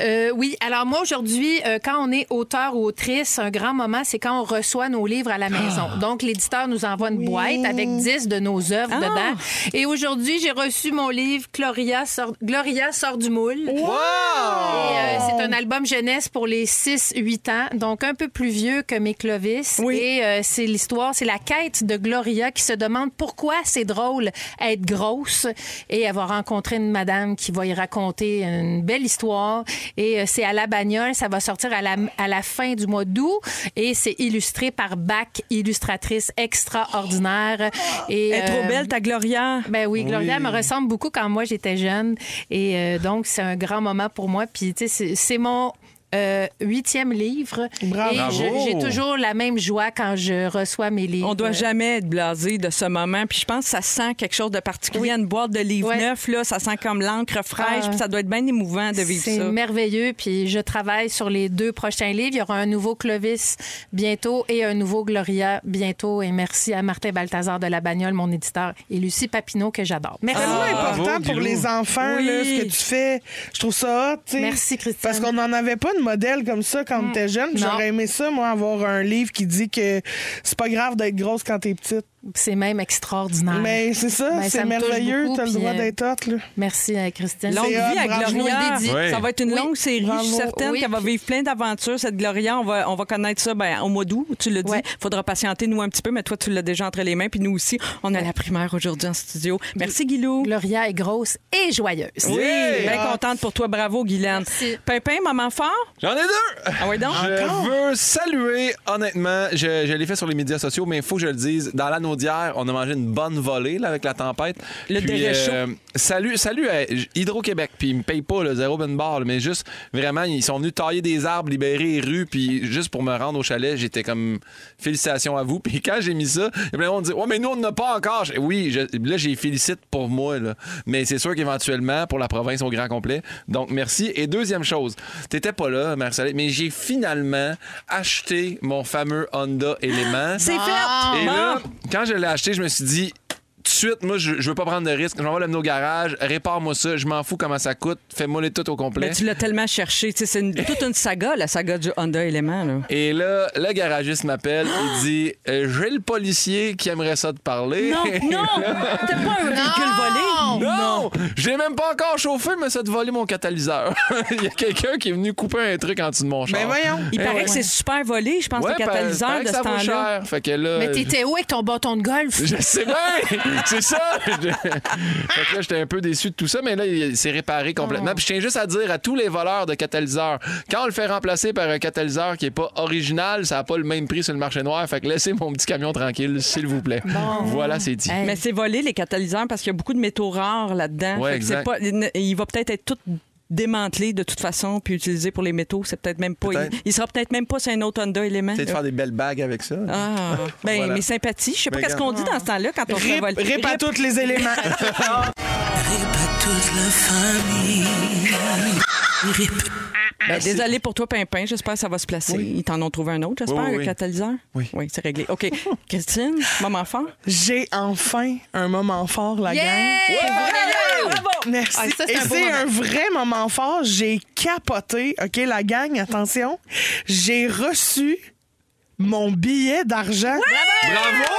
Euh, oui, alors moi aujourd'hui, euh, quand on est auteur ou autrice, un grand moment, c'est quand on reçoit nos livres à la maison. Donc l'éditeur nous envoie une boîte avec 10 de nos œuvres Ah. dedans. Et aujourd'hui, j'ai reçu mon livre Gloria sort, Gloria sort du moule. Et, euh, c'est un album jeunesse pour les 6-8 ans, donc un peu plus vieux que mes Clovis. Oui. Et euh, c'est l'histoire, c'est la quête de Gloria qui se demande pourquoi c'est drôle être grosse. Et elle va rencontrer une madame qui va y raconter une belle histoire. Et euh, c'est à la bagnole, ça va sortir à la, à la fin du mois d'août. Et c'est illustré par Bach, illustratrice extraordinaire. Et, Elle est trop euh, belle, ta Gloria. ben oui, Gloria me ressemble beaucoup quand moi j'étais jeune. Et euh, donc, c'est un grand moment pour moi. Puis, tu sais, c'est- c'est mon euh, huitième livre. Bravo. Et je- j'ai toujours la même joie quand je reçois mes livres. On doit jamais être blasé de ce moment. Puis je pense que ça sent quelque chose de particulier. Une boîte de livres Ouais. neufs, là, ça sent comme l'encre fraîche. Ah. Puis ça doit être bien émouvant de vivre C'est ça. merveilleux. Puis je travaille sur les deux prochains livres. Il y aura un nouveau Clovis bientôt et un nouveau Gloria bientôt. Et merci à Martin Balthazar de La Bagnole, mon éditeur, et Lucie Papineau, que j'adore. Merci. C'est tellement bravo, important pour Guilou. les enfants, Oui. là, ce que tu fais. Je trouve ça hot, tu sais. Merci, Christine. Parce qu'on n'en avait pas de modèle comme ça quand on était jeune. J'aurais aimé ça, moi, avoir un livre qui dit que c'est pas grave d'être grosse quand t'es petite. C'est même extraordinaire. Mais c'est ça, Ben, c'est merveilleux. beaucoup, T'as le droit euh, d'être hot, là. Merci, euh, Christine. Longue vie à. Gloria. Oui. Ça va être une Oui. longue série. Je suis certaine Oui, qu'elle va vivre plein d'aventures, cette Gloria. On va, on va connaître ça ben, au mois d'août, tu l'as dit. Ouais. faudra patienter, nous, un petit peu, mais toi, tu l'as déjà entre les mains. Puis nous aussi, on a la primaire aujourd'hui en studio. Merci, Guilou. Gloria est grosse et joyeuse. Oui, bien contente pour toi. Bravo, Guylaine. Merci. Pimpin, maman fort? J'en ai deux! Ah oui, donc? Je veux saluer, honnêtement, je, je l'ai fait sur les médias sociaux, mais il faut que je le dise. Dans on a mangé une bonne volée là, avec la tempête. Le Puis, déréchaud. salut, salut à Hydro-Québec. Puis ils me payent pas le zéro ben bar, mais juste vraiment, ils sont venus tailler des arbres, libérer les rues, puis juste pour me rendre au chalet, j'étais comme félicitations à vous. Puis quand j'ai mis ça, il y a plein de monde qui dit Ouais, mais nous, on n'en a pas encore. Oui, je- là, j'ai félicite pour moi, là. mais c'est sûr qu'éventuellement, pour la province au grand complet. Donc, merci. Et deuxième chose, t'étais pas là, Marcel, mais j'ai finalement acheté mon fameux Honda Element. C'est fait! Et là, quand je l'ai acheté, je me suis dit, de suite, moi, je, je veux pas prendre de risque. Je m'en vais l'amener au garage, répare-moi ça, je m'en fous comment ça coûte, fais-moi les tout au complet. Ben, tu l'as tellement cherché. Tu sais, C'est une- toute une saga, la saga du Honda Element. Là. Et là, le garagiste m'appelle, il dit euh, J'ai le policier qui aimerait ça te parler. Non, non! T'as pas un véhicule volé? Non! J'ai même pas encore chauffé, mais ça te volé mon catalyseur. Il y a quelqu'un qui est venu couper un truc en dessous de mon char. Ben voyons. Il Eh paraît ouais. que c'est super volé, je pense, Ouais, le catalyseur paraît de ce ça vaut temps-là. cher. Fait que là, Mais t'étais où avec ton bâton de golf? Je sais bien! C'est ça! Fait que là, j'étais un peu déçu de tout ça, mais là, il s'est réparé complètement. Puis je tiens juste à dire à tous les voleurs de catalyseurs, quand on le fait remplacer par un catalyseur qui est pas original, ça n'a pas le même prix sur le marché noir. Fait que laissez mon petit camion tranquille, s'il vous plaît. Voilà, c'est dit. Hey. Mais c'est volé, les catalyseurs, parce qu'il y a beaucoup de métaux rares là-dedans. Ouais, Fait que c'est exact. pas- il va peut-être être tout démantelé de toute façon puis utilisé pour les métaux. C'est peut-être même pas. Peut-être. Il, il sera peut-être même pas sur un autre Honda élément. Peut-être faire des belles bagues avec ça. Ah, ben, Voilà. mes sympathies. Je sais pas Ben, qu'est-ce qu'on dit dans ce temps-là quand on Rip, voler. rip à Rip. tous les éléments. Ben, désolé pour toi, Pimpin. J'espère que ça va se placer. Ils t'en ont trouvé un autre, j'espère, Oui, oui, un oui. catalyseur? Oui. Oui, c'est réglé. OK. Christine, moment fort? J'ai enfin un moment fort, la gang. Bravo! Merci. Ah, ça, c'est Et c'est un vrai moment fort. J'ai capoté. OK, la gang, attention. J'ai reçu mon billet d'argent. Bravo!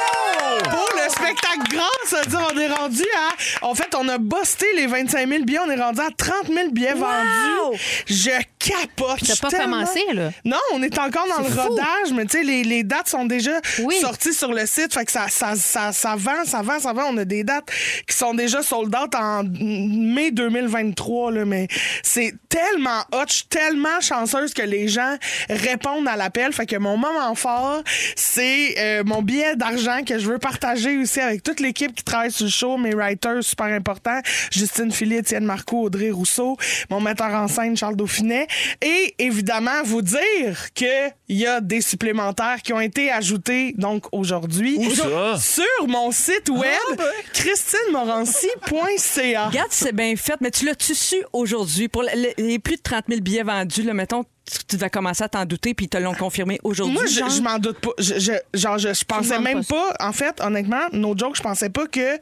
Pour le spectacle grand, ça veut dire on est rendu à. En fait, on a busté les 25 000 billets, on est rendu à 30 000 billets vendus. Je capote. T'as pas tellement- commencé, là? Non, on est encore dans le fou. rodage, mais tu sais, les, les dates sont déjà Oui. sorties sur le site. Fait que ça, ça, ça, ça vend, ça vend, ça vend. On a des dates qui sont déjà sold out en mai 2023, là, mais c'est tellement hot. Je suis tellement chanceuse que les gens répondent à l'appel. Fait que mon moment fort, c'est euh, mon billet d'argent que je veux partager aussi avec toute l'équipe qui travaille sur le show, mes writers super importants, Justine Philly, Étienne Marcoux, Audrey Rousseau, mon metteur en scène Charles Dauphinet, et évidemment vous dire que il y a des supplémentaires qui ont été ajoutés donc aujourd'hui sur mon site web christinemorancy.ca. Regarde, c'est bien fait, mais tu l'as-tu su aujourd'hui? Pour le- les plus de 30 000 billets vendus, là, mettons, tu, tu vas commencer à t'en douter, puis ils te l'ont confirmé aujourd'hui. Moi, je, genre? je m'en doute pas. Je, je- genre, je, je pensais même pas pas, en fait, honnêtement, no joke, je pensais pas que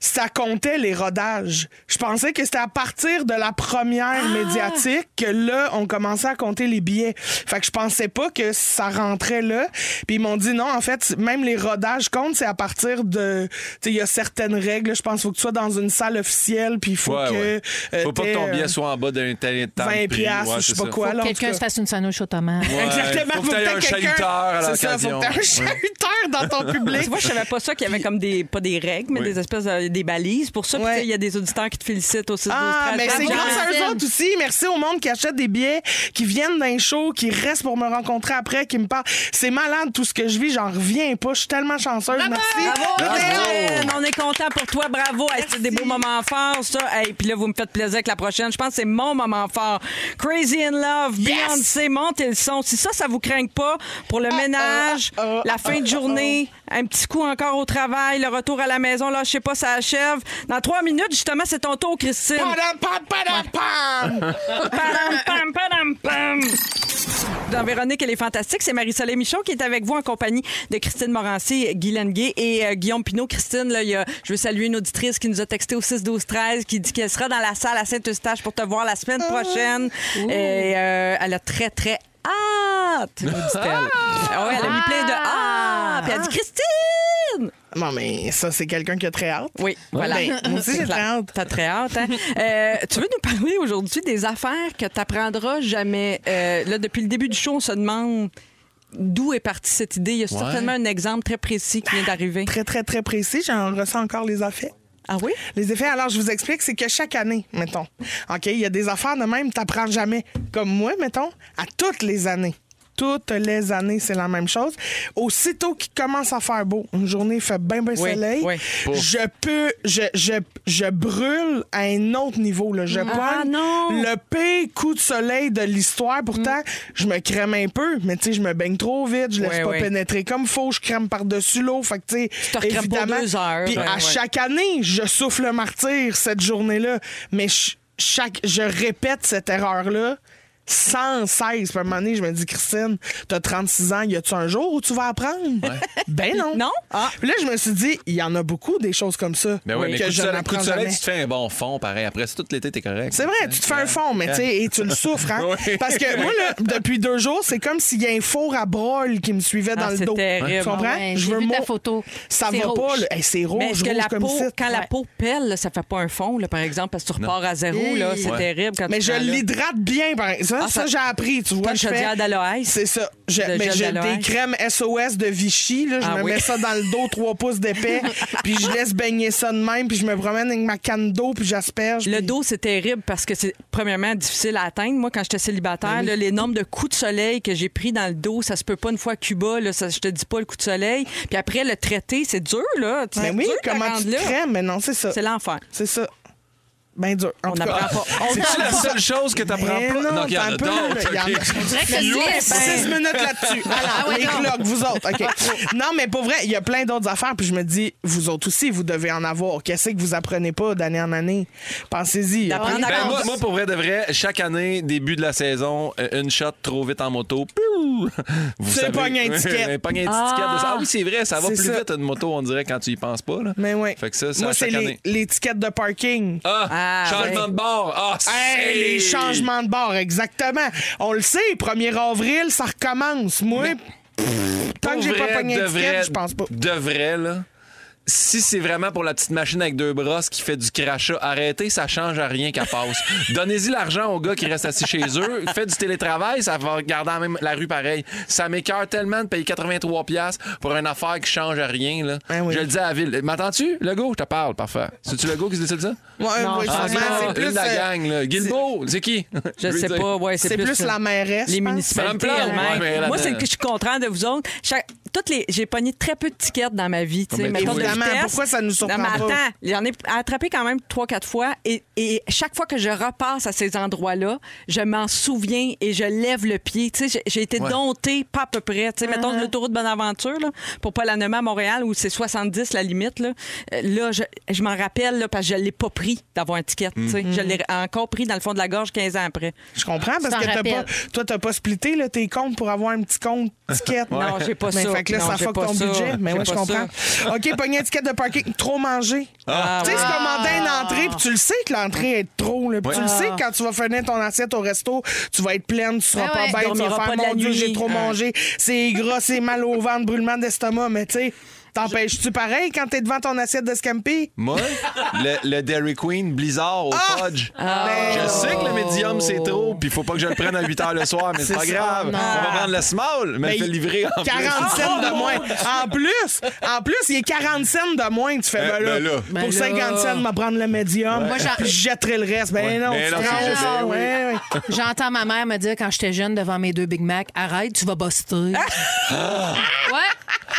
ça comptait les rodages. Je pensais que c'était à partir de la première Ah! médiatique que là, on commençait à compter les billets. Fait que je pensais pas que ça rentrait là. Puis ils m'ont dit non, en fait, même les rodages comptent, c'est à partir de. Tu sais, il y a certaines règles. Je pense qu'il faut que tu sois dans une salle officielle, puis il faut Ouais, que. ouais. euh, Faut pas que ton euh, billet soit en bas d'un tel temps de 20 prix. piastres, Ouais, je sais pas ça. quoi. là, se fasse une sandwich aux tomates. Ouais, Exactement. faut que t'aies un que quelqu'un- chaluteur à C'est ça, faut l'occasion. que t'aies un chaluteur dans ton public. Tu vois, je savais pas ça qu'il y avait comme des, pas des règles, mais Oui. des espèces de, des balises. Pour ça, Ouais. il y a des auditeurs qui te félicitent au 6 Ah, mais c'est Bravo. grâce à eux autres aussi. Merci au monde qui achète des billets, qui viennent d'un show, qui restent pour me rencontrer après, qui me parlent. C'est malade tout ce que je vis. J'en reviens pas. Je suis tellement chanceuse. Merci. Bravo, Bravo. Hélène! On est content pour toi. Bravo. Hey, c'est des beaux moments forts, ça. Hey, puis là, vous me faites plaisir avec la prochaine. Je pense que c'est mon moment fort. Crazy in Love, Yes! Montez le son. Si ça, ça vous craint pas pour le ménage, ah, ah, la fin de journée, un petit coup encore au travail, le retour à la maison, là, je sais pas, ça achève. Dans trois minutes, justement, c'est ton tour, Christine. Padam, pam, padam, pam. Padam, pam, padam, pam. Dans Véronique, elle est fantastique. C'est Marie-Soleil Michon qui est avec vous en compagnie de Christine Morancy, Guy Lenguet et euh, Guillaume Pinot. Christine, là, y a- je veux saluer une auditrice qui nous a texté au 6 12 13 qui dit qu'elle sera dans la salle à Saint-Eustache pour te voir la semaine prochaine. Et euh, elle a très, très hâte, nous dit-elle. Ah ouais, elle a mis plein de ah! Puis elle dit Christine! Non, mais ça, c'est quelqu'un qui a très hâte. Oui, voilà. Ben, moi aussi, j'ai très hâte. T'as très hâte, hein? Euh, tu veux nous parler aujourd'hui des affaires que t'apprendras jamais? Euh, là, depuis le début du show, on se demande d'où est partie cette idée. Il y a certainement un exemple très précis qui vient d'arriver. Très, très, très précis. J'en ressens encore les effets. Ah oui? Les effets, alors je vous explique, c'est que chaque année, mettons, OK, il y a des affaires de même, t'apprends jamais. Comme moi, mettons, à toutes les années. Toutes les années, c'est la même chose. Aussitôt qu'il commence à faire beau, une journée il fait bien, bien Oui, soleil, oui. je peux, je, je, je brûle à un autre niveau. Là. Je Ah, non! le pire coup de soleil de l'histoire. Pourtant, je me crème un peu, mais tu sais, je me baigne trop vite, je laisse pas pénétrer comme faut, je crème par-dessus l'eau. Fait que, tu sais, évidemment. deux heures, Puis ben, à ouais. chaque année, je souffle le martyr cette journée-là, mais ch- chaque, je répète cette erreur-là sans cesse. Puis à un moment donné, je me dis, Christine, t'as 36 ans, y a-tu un jour où tu vas apprendre? Ben non. Non? Ah. Puis là, je me suis dit, il y en a beaucoup des choses comme ça Ben oui, mais que coup je soleil, coup de soleil, jamais. tu te fais un bon fond, pareil. Après, c'est tout l'été, t'es correct. C'est vrai, tu te fais un fond, mais tu sais, et tu le souffres, hein? Oui. Parce que moi, là, depuis deux jours, c'est comme s'il y a un four à broil qui me suivait dans Ah, le c'est dos. terrible. Tu comprends? Ouais, je veux vu ta photo. Ça C'est va pas, rouge. là. Hey, c'est rouge, Mais est-ce que rouge la comme peau, quand la peau pèle, ça fait pas un fond, là, par exemple, parce que tu repars à zéro, là, c'est terrible. Mais je l'hydrate bien, par exemple. Ça, Ah, ça, ça- j'ai appris, tu vois. Fais- chaudière d'aloès? C'est ça. Je- De mais j'ai des crèmes SOS de Vichy. Là, je Ah me oui. mets ça dans le dos, 3 pouces d'épais. puis je laisse baigner ça de même. Puis je me promène avec ma canne d'eau. Puis j'asperge. Le puis- dos, c'est terrible parce que c'est premièrement difficile à atteindre. Moi, quand j'étais Ben célibataire, là, les nombres de coups de soleil que j'ai pris dans le dos, ça se peut pas une fois à Cuba. Là, ça, je te dis pas le coup de soleil. Puis après, le traiter, c'est dur. là. Ben C'est oui, dur comment tu te crèmes? Mais non, c'est ça. C'est l'enfer. C'est ça. Ben dur. En On n'apprend pas. C'est la seule chose que t'apprends pas? non, il y en a un peu, d'autres. là, il y en a- ok. On dirait que c'est Yes, six. minutes là-dessus. Ah ouais, les non. cloques, vous autres. OK. non, mais pour vrai, il y a plein d'autres affaires. Puis je me dis, vous autres aussi, vous devez en avoir. Qu'est-ce que vous apprenez pas d'année en année? Pensez-y. D'apprendre Apprenez- à Ben, moi, moi, pour vrai de vrai, chaque année, début de la saison, euh, une shot trop vite en moto. Vous savez- pognes un ticket. Ouais, pogne un Ah. ticket de ça. Ah oui, c'est vrai, ça va plus ça. vite une moto, on dirait, quand tu y penses pas. Là. Mais oui. Fait que ça, c'est Moi, c'est tickets de parking. Ah, Ah, changement ouais. de bord. Ah, Hey, les changements de bord, exactement. On le sait, 1er avril, ça recommence. Moi, pff, Tant que j'ai pas pogné de je pense pas. De vrai, là. Si c'est vraiment pour la petite machine avec deux brosses qui fait du crachat, arrêtez, ça change à rien qu'elle passe. Donnez-y l'argent aux gars qui restent assis chez eux. Faites du télétravail, ça va regarder la, même, la rue pareil. Ça m'écœure tellement de payer 83$ piastres pour une affaire qui change à rien. Là. Ben oui. Je le dis à la ville. M'entends-tu, le gars? Je te parle, parfait. C'est-tu le gars qui décide ça? Ouais, ouais, Ah, sûrement, c'est c'est plus, une de la euh, gang, là. Guilbeault, c'est qui? Je sais dire. pas, ouais, c'est c'est plus la mairesse. les municipalités elles-mêmes. ouais, Moi, c'est que je suis contrainte de vous autres. Chaque- toutes les, j'ai pogné très peu de tickets dans ma vie. tu sais. Vitesse. pourquoi ça nous surprend non, mais pas? attends, j'en ai attrapé quand même trois, quatre fois. Et, et chaque fois que je repasse à ces endroits-là, je m'en souviens et je lève le pied. Tu sais, j'ai- été Ouais. domptée, pas à peu près. Tu sais, mettons Uh-huh. l'autoroute Bonaventure, là, pour pas la nommer à Montréal, où c'est 70 la limite. Là, Euh, là je, je m'en rappelle là, parce que je l'ai pas pris d'avoir un ticket. tu sais. Je l'ai encore pris dans le fond de la gorge 15 ans après. Je comprends parce que t'as rappelles. pas, toi, t'as pas splitté là, tes comptes pour avoir un petit compte ticket. Non, j'ai pas Mais ça. fait que là, Non, ça fuck pas ton ça. budget. Mais ouais, je pas comprends. OK, ticket de parking, trop manger. Ah, tu sais, c'est commander une entrée, puis tu le sais que l'entrée est trop. Là, puis tu le sais que quand tu vas finir ton assiette au resto, tu vas être pleine, tu seras Ouais, pas ouais. bête, tu vas faire mon Dieu, j'ai trop Ouais. mangé, c'est gras, c'est mal au ventre, brûlement d'estomac. Mais tu sais, t'empêches-tu pareil quand t'es devant ton assiette de scampi? Moi, le, le Dairy Queen Blizzard au Ah! fudge. Ben, Je sais que le médium, c'est trop, puis il faut pas que je le prenne à 8 h le soir, mais c'est pas grave. Non. On va prendre le small, mais Ben, il fait livrer en 40 plus. cents de moins. En plus, en plus, il est 40 cents de moins. Tu fais, Euh, ben là, ben là. Ben pour là. 50 cents, je vais prendre le médium. Moi, j'en- puis je jetterai le reste. Ben non, Ben tu non, te c'est rends juste- ça, ben oui. ouais, ouais. J'entends ma mère me dire quand j'étais jeune devant mes deux Big Mac, arrête, tu vas buster. ouais.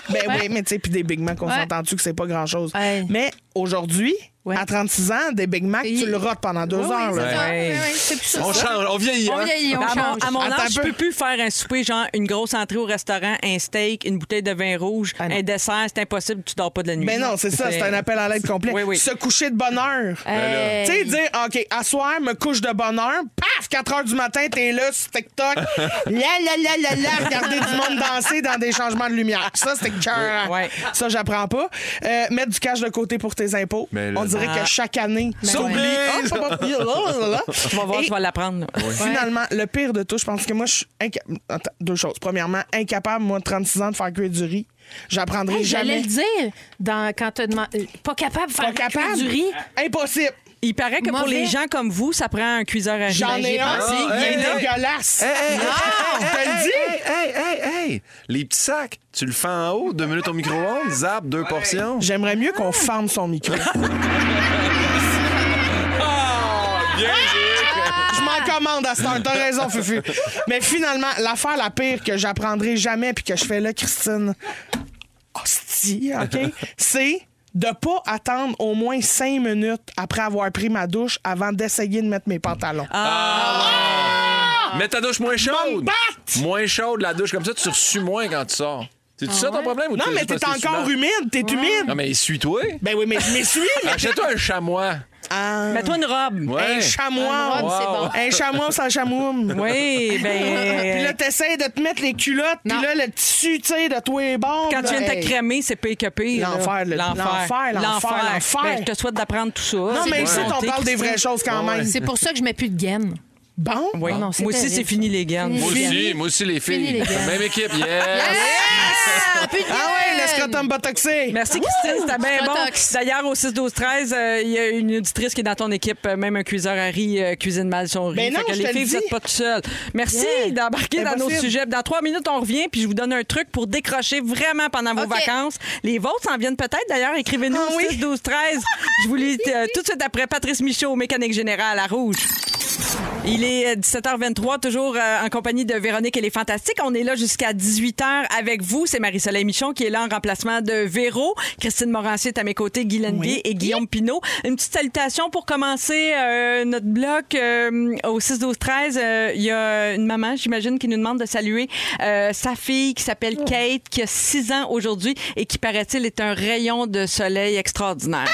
Ben Ouais. oui, mais tu sais, puis des Big Mac, on s'entend-tu que c'est pas grand-chose. Ouais. Mais aujourd'hui, Ouais. à 36 ans, des Big Mac, tu le rotes pendant deux Oui, heures. oui, là. c'est. Oui, plus ça. On change, on vieillit. On hein? vieillit, on à, mon, change. à mon Attends âge, je peu. peux plus faire un souper, genre une grosse entrée au restaurant, un steak, une bouteille de vin rouge, Ah un dessert. C'est impossible, tu dors pas de la nuit. Ben non, c'est ça, c'est un appel à l'aide complet. Oui, oui. Se coucher de bonne heure. Hey. Tu sais, dire, OK, à soir, me couche de bonne heure, paf, 4 heures du matin, t'es là sur TikTok, la la la la la, regarder du monde danser dans des changements de lumière. Ça, c'était cœur. Ouais. Ça, j'apprends pas. Euh, mettre du cash de côté pour tes impôts. Mais là- On dirait que chaque année, s'oublie. ouais. Ah, là. Tu vas voir, Et tu vas l'apprendre. Finalement, le pire de tout, je pense que moi, je suis incapable. Deux choses. Premièrement, incapable, moi, de 36 ans, de faire cuire du riz. J'apprendrai Hey, J'allais jamais. le dire dans, quand tu demandé. Pas capable de faire Pas capable. cuire du riz. Impossible. Il paraît que pour les gens comme vous, ça prend un cuiseur à riz. J'en ai un. pensé. Il est hey, hey. dégueulasse. Hey, hey, Je te le dis. hey, hey, hey, hey! Les petits sacs, tu le fais en haut, deux minutes au micro-ondes, zap, deux portions. J'aimerais mieux qu'on ferme son micro. Bien Je m'en commande à cette heure. T'as raison, Fufu. Mais finalement, l'affaire la pire que j'apprendrai jamais puis que je fais là, Christine, hostie, OK, c'est de pas attendre au moins cinq minutes après avoir pris ma douche avant d'essayer de mettre mes pantalons. Mets ta douche moins chaude. Moins chaude, la douche, comme ça, tu reçus moins quand tu sors. C'est ça ton problème? Ou non, mais t'es encore humide, t'es humide. Non, mais essuie-toi. Ben oui, mais je m'essuie, mais Achète-toi un chamois. Ah, Mets-toi une robe. Ouais. un chamois. C'est bon. Un chamois sans chamoum. Oui, ben. Puis là, t'essayes de te mettre les culottes, puis là, le tissu, tu sais, de tous les bords. Quand tu viens de te hey. crémer, c'est pire que pire. L'enfer, le- l'enfer, l'enfer, l'enfer. Ben, je te souhaite d'apprendre tout ça. Non, mais ici, on parle des vraies choses quand même. C'est pour ça que je mets plus de gaines. Bon? Oui. Ah non, Moi aussi, c'est fini les gaines. Fini. Moi Fini. aussi, moi aussi, les Fini, filles. les gars. Même équipe, yes! Ah, plus de Ah ouais, le scrotum botoxé. Merci Christine, c'était bien bon. D'ailleurs, au 6 12 13 euh, il y a une auditrice qui est dans ton équipe, euh, même un cuiseur à riz euh, cuisine mal son riz. Ben non, Fait que je les le vous dis. n'êtes pas tout seuls. Merci Yeah. d'embarquer dans nos sujets. Dans trois minutes, on revient, puis je vous donne un truc pour décrocher vraiment pendant vos vacances. Les vôtres s'en viennent peut-être. D'ailleurs, écrivez-nous Ah au oui. 6 12 13 Je vous lis euh, tout de suite après Patrice Michaud, mécanique générale à Rouge. Il est euh, 17h23, toujours euh, en compagnie de Véronique et les Fantastiques. On est là jusqu'à 18h avec vous. C'est Marie-Soleil Michon qui est là en remplacement de Véro. Christine Morancier est à mes côtés, Guy Lenguier et Guillaume Pinault. Une petite salutation pour commencer euh, notre bloc euh, au 6-12-13. Euh, Il y a une maman, j'imagine, qui nous demande de saluer euh, sa fille qui s'appelle Kate, qui a 6 ans aujourd'hui et qui, paraît-il, est un rayon de soleil extraordinaire.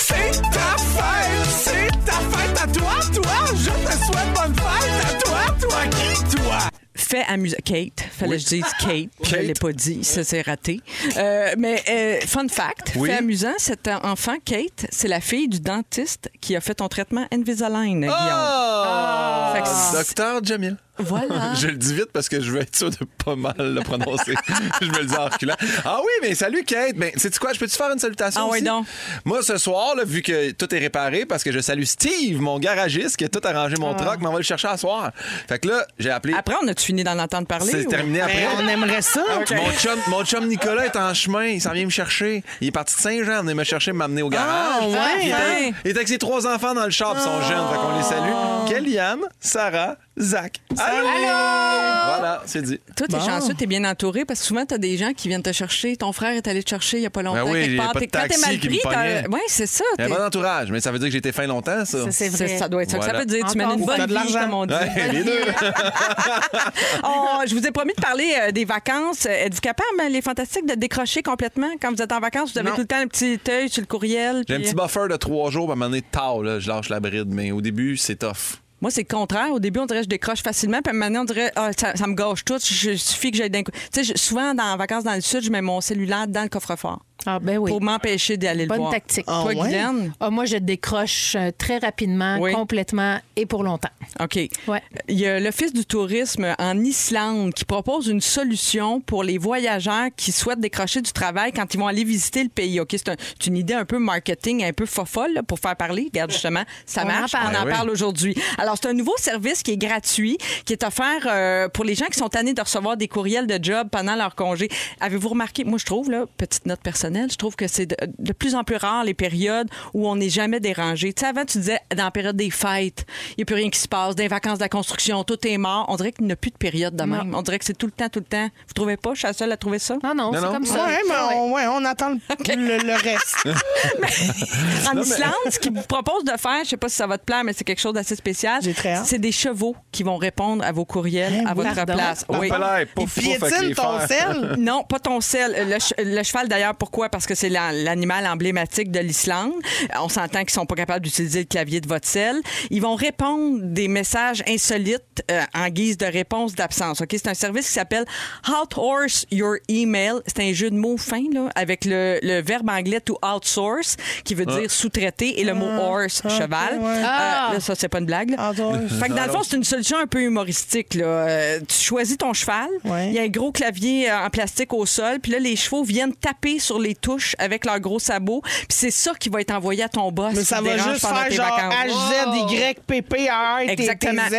C'est ta fête, c'est ta fête à toi, toi. Je te souhaite bonne fête à toi, toi qui, toi. fait amusant. Kate, fallait que je dise Kate. Je ne l'ai pas dit, ça c'est raté. Euh, mais euh, fun fact, Oui. fait amusant, cet enfant, Kate, c'est la fille du dentiste qui a fait ton traitement Invisalign, Guillaume. Ah! Fait que c'est- Docteur Jamil. Voilà. Je le dis vite parce que je veux être sûr de pas mal le prononcer. je me le dis en reculant. Ah oui, mais salut Kate. Ben, sais-tu quoi? Je peux-tu faire une salutation Ah oui, donc. Moi, ce soir, là, vu que tout est réparé, parce que je salue Steve, mon garagiste, qui a tout arrangé mon truck, mais on va le chercher à soir. Fait que là, j'ai appelé. Après, on a-tu fini d'en entendre parler? C'est ou- terminé après. Ben, on aimerait ça. Mon, chum, mon chum Nicolas est en chemin. Il s'en vient me chercher. Il est parti de Saint-Jean, venir me chercher, m'amener au garage. Ah, ouais, il, était, hein? il était avec ses trois enfants dans le shop. Ils sont jeunes, fait qu'on les salue. Kellyanne, Sarah, Zach. Allô! Voilà, c'est dit. Toi, t'es chanceux, t'es bien entouré parce que souvent, t'as des gens qui viennent te chercher. Ton frère est allé te chercher il y a pas longtemps. Ben oui, quelque il y a part. pas de T'es- Quand t'es mal qui me pris, pognait. Oui, c'est ça. Il y a t'es- un bon entourage, mais ça veut dire que j'ai été fin longtemps, ça. Ça, c'est c'est- vrai. Ça doit être ça que Voilà. ça veut dire. Tu mènes une. T'as bonne de vie, l'argent. comme on dit. Ouais, les deux. Oh, je vous ai promis de parler euh, des vacances. Euh, Êtes-vous capable, les fantastiques, de décrocher complètement? Quand vous êtes en vacances? Vous avez Non. tout le temps un petit œil sur le courriel. J'ai un puis- petit buffer de trois jours, puis à un moment donné, tard, là, je lâche la bride. Mais au début, c'est tough. Moi, c'est le contraire. Au début, on dirait que je décroche facilement. Puis maintenant, on dirait ah, ça, me gâche tout. Il suffit que j'aille d'un coup. Je- souvent, dans les vacances dans le sud, je mets mon cellulaire dans le coffre-fort Ah, ben oui. pour m'empêcher d'aller le Bonne voir. tactique. Ah, Toi, ouais? Guylaine? Ah, moi, je décroche euh, très rapidement, Oui. complètement et pour longtemps. OK. Ouais. Il y a l'Office du tourisme en Islande qui propose une solution pour les voyageurs qui souhaitent décrocher du travail quand ils vont aller visiter le pays. OK, c'est un- c'est une idée un peu marketing, un peu fofolle là, pour faire parler. Regarde, justement, ça On en marche. parle. On en Ben oui. parle aujourd'hui. Alors, c'est un nouveau service qui est gratuit, qui est offert euh, pour les gens qui sont tannés de recevoir des courriels de job pendant leur congé. Avez-vous remarqué, moi, je trouve, là, petite note personnelle, je trouve que c'est de, de plus en plus rare les périodes où on n'est jamais dérangé. Tu sais, avant, tu disais, dans la période des fêtes, il n'y a plus rien qui se passe, des vacances de la construction, tout est mort. On dirait qu'il n'y a plus de période de même. On dirait que c'est tout le temps, tout le temps. Vous trouvez pas? Je suis la seule à trouver ça? Non, non, Non, c'est non. comme ça. Ouais, mais on, ouais, on attend le, le- le reste. En Islande, ce qu'ils vous proposent de faire, je sais pas si ça va te plaire, mais c'est quelque chose d'assez spécial. J'ai très hâte. C'est des chevaux qui vont répondre à vos courriels à votre Pardon? place. Oui. Pouf, pouf, ton sel? Non, pas ton sel. Le, le cheval, d'ailleurs, pourquoi? Parce que c'est la- l'animal emblématique de l'Islande. Euh, On s'entend qu'ils sont pas capables d'utiliser le clavier de votre sel. Ils vont répondre des messages insolites euh, en guise de réponse d'absence. Ok, C'est un service qui s'appelle Outhorse Your Email. C'est un jeu de mots fin, là, avec le, le verbe anglais to outsource, qui veut dire sous-traiter, et le mot horse, cheval. ouais. Euh, Ah. là, ça, c'est pas une blague. là. Outdoors. Fait que dans le fond, c'est une solution un peu humoristique. Là. Euh, tu choisis ton cheval, il Ouais. y a un gros clavier euh, en plastique au sol, puis là, les chevaux viennent taper sur les touches avec leurs gros sabots, puis c'est ça qui va être envoyé à ton boss. Mais ça va juste pendant faire genre vacances. H, Z, Y, P, P, A, R, T, T, Exactement. Z.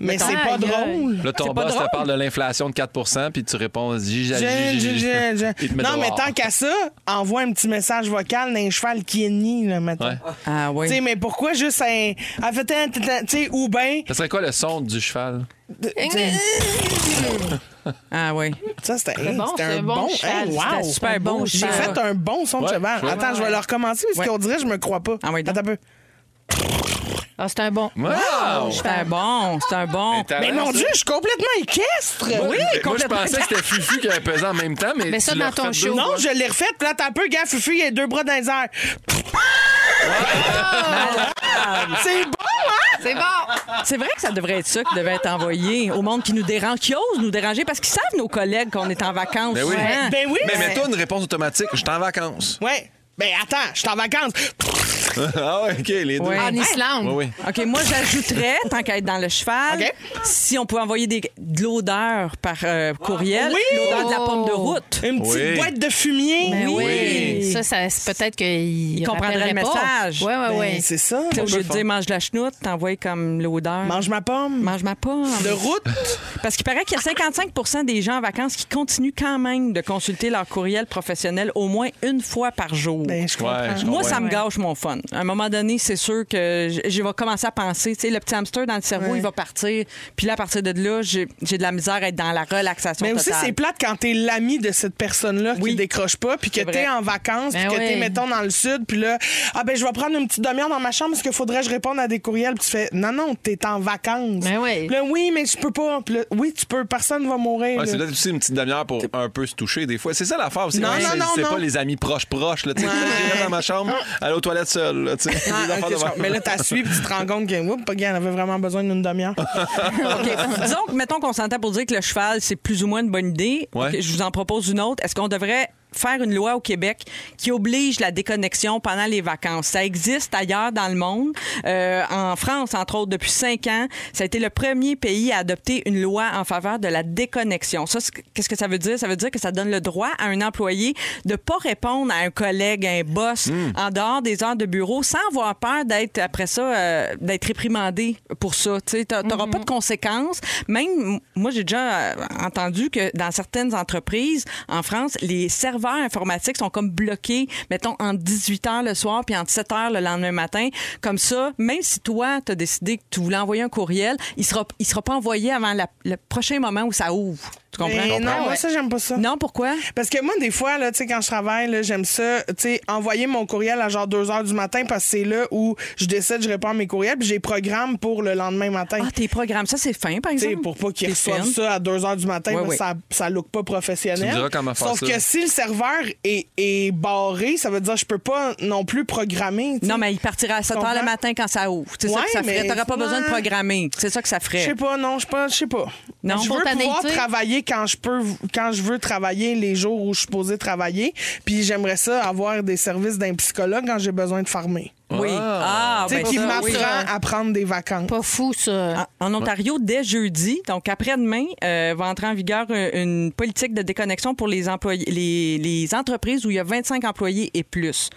Mais c'est pas drôle. Là, ton boss te parle de l'inflation de 4% puis tu réponds j- Non, mais tant qu'à ça, envoie un petit message vocal d'un cheval qui est ni, là. Ouais. Ah oui. Tu sais, mais pourquoi juste un. En fait, un- tu sais, ou bien. Ça serait quoi le son du cheval? Ah oui. Ça, c'était bon, c'était un bon bon. cheval. Hey, wow. C'était super bon. J'ai cheval. fait un bon son de Ouais, cheval. Attends, je vais le recommencer parce Ouais. qu'on dirait que je me crois pas. Ah oui, donc. Attends un peu. Ah, c'est un bon. Wow! C'est un bon, c'est un bon. Mais mon Dieu, je suis complètement équestre. Oui, Moi, je complètement. pensais que c'était Fufu qui avait pesé en même temps, mais. Mais ça, tu dans ton refait deux show. fois. Non, je l'ai refait. Puis là, t'as un peu, gars, Fufu, il a deux bras dans les airs. C'est bon? C'est bon. C'est vrai que ça devrait être ça qui devait être envoyé au monde qui nous dérange, qui ose nous déranger parce qu'ils savent, nos collègues, qu'on est en vacances. Ben oui. souvent. Ben oui, Mais mets-toi une réponse automatique. Je suis en vacances. Ouais. Ben attends, je suis en vacances. ah ouais, OK, les deux. Ouais. En Islande. Oui, oui. OK, moi, j'ajouterais, tant qu'à être dans le cheval, si on pouvait envoyer des, de l'odeur par euh, courriel, Oui! l'odeur de la pomme de route. Une petite Oui. boîte de fumier. Ben oui. Oui. Ça, ça c'est peut-être qu'il Il comprendrait le message. Oui, oui, Ben, oui. c'est ça. Au lieu de dire mange la chenoute, t'envoies comme l'odeur. Mange ma pomme. Mange ma pomme. De route. Parce qu'il paraît qu'il y a 55% des gens en vacances qui continuent quand même de consulter leur courriel professionnel au moins une fois par jour. Ben, je comprends. Ouais, je Moi, ça me gâche mon fun. À un moment donné, c'est sûr que je, je vais commencer à penser, tu sais, le petit hamster dans le cerveau, Ouais. il va partir. Puis là, à partir de là, j'ai j'ai de la misère à être dans la relaxation Mais aussi, c'est plate quand t'es l'ami de cette personne-là Oui. qui décroche pas, puis que t'es en vacances, puis Ben que t'es, mettons, dans le sud, puis là, ah ben, je vais prendre une petite demi-heure dans ma chambre parce qu'il faudrait que je réponde à des courriels, puis tu fais, non, non, t'es en vacances. Ben oui. Puis là, oui, mais je peux pas. Puis là, oui, tu peux, personne va mourir. C'est peut-être aussi une petite demi-heure pour un peu se toucher des fois. C'est ça l'affaire aussi. Non, non, c'est- non, C'est pas les amis proches proches. Là, tu sais, j'irai dans ma chambre, aller aux toilettes seul. Là, tu sais. Ah, Des affaires ok, de je même. comprends. mais là, t'as suivi, puis tu te rends compte que, oups, pas elle avait vraiment besoin d'une demi-heure. OK. Disons que, mettons qu'on s'entend pour dire que le cheval, c'est plus ou moins une bonne idée. Ouais. Je vous en propose une autre. Est-ce qu'on devrait faire une loi au Québec qui oblige la déconnexion pendant les vacances. Ça existe ailleurs dans le monde. Euh, en France, entre autres, depuis cinq ans, ça a été le premier pays à adopter une loi en faveur de la déconnexion. Ça, qu'est-ce que ça veut dire? Ça veut dire que ça donne le droit à un employé de pas répondre à un collègue, à un boss, en dehors des heures de bureau, sans avoir peur d'être, après ça, euh, d'être réprimandé pour ça. Tu t'auras pas de conséquences. Même, moi, j'ai déjà euh, entendu que dans certaines entreprises en France, les informatiques sont comme bloqués, mettons, entre 18 h le soir puis entre 7 h le lendemain matin. Comme ça, même si toi, tu as décidé que tu voulais envoyer un courriel, il sera, il sera pas envoyé avant le prochain moment où ça ouvre. Tu comprends? Mais non, moi, ça, j'aime pas ça. Non, pourquoi? Parce que moi, des fois, là, tu sais, quand je travaille, là, j'aime ça, tu sais, envoyer mon courriel à genre 2 heures du matin parce que c'est là où je décide, je réponds à mes courriels, puis j'ai programme pour le lendemain matin. Ah, tes programmes, ça, c'est fin, par Tu sais, exemple? pour pas qu'ils reçoivent ça à 2 heures du matin, ouais. que ça, ça look pas professionnel. Tu me diras comment faire Sauf ça. que si le serveur est, est barré, ça veut dire que je peux pas non plus programmer. Non, mais il partira à 7 heures le matin quand ça ouvre. C'est ça Ouais, que ça ferait. T'auras pas besoin de programmer. C'est ça que ça Je ferait. sais pas, non, je sais pas, je sais pas. Non? je veux pouvoir travailler quand je peux, quand je veux travailler les jours où je suis posé travailler. Puis j'aimerais ça avoir des services d'un psychologue quand j'ai besoin de farmer. Oui. Ah, Tu sais, ben qui ça, m'apprend oui. à prendre des vacances. Pas fou, ça. En, en Ontario, dès jeudi, donc après-demain, euh, va entrer en vigueur une politique de déconnexion pour les, employés, les, les entreprises où il y a 25 employés et plus.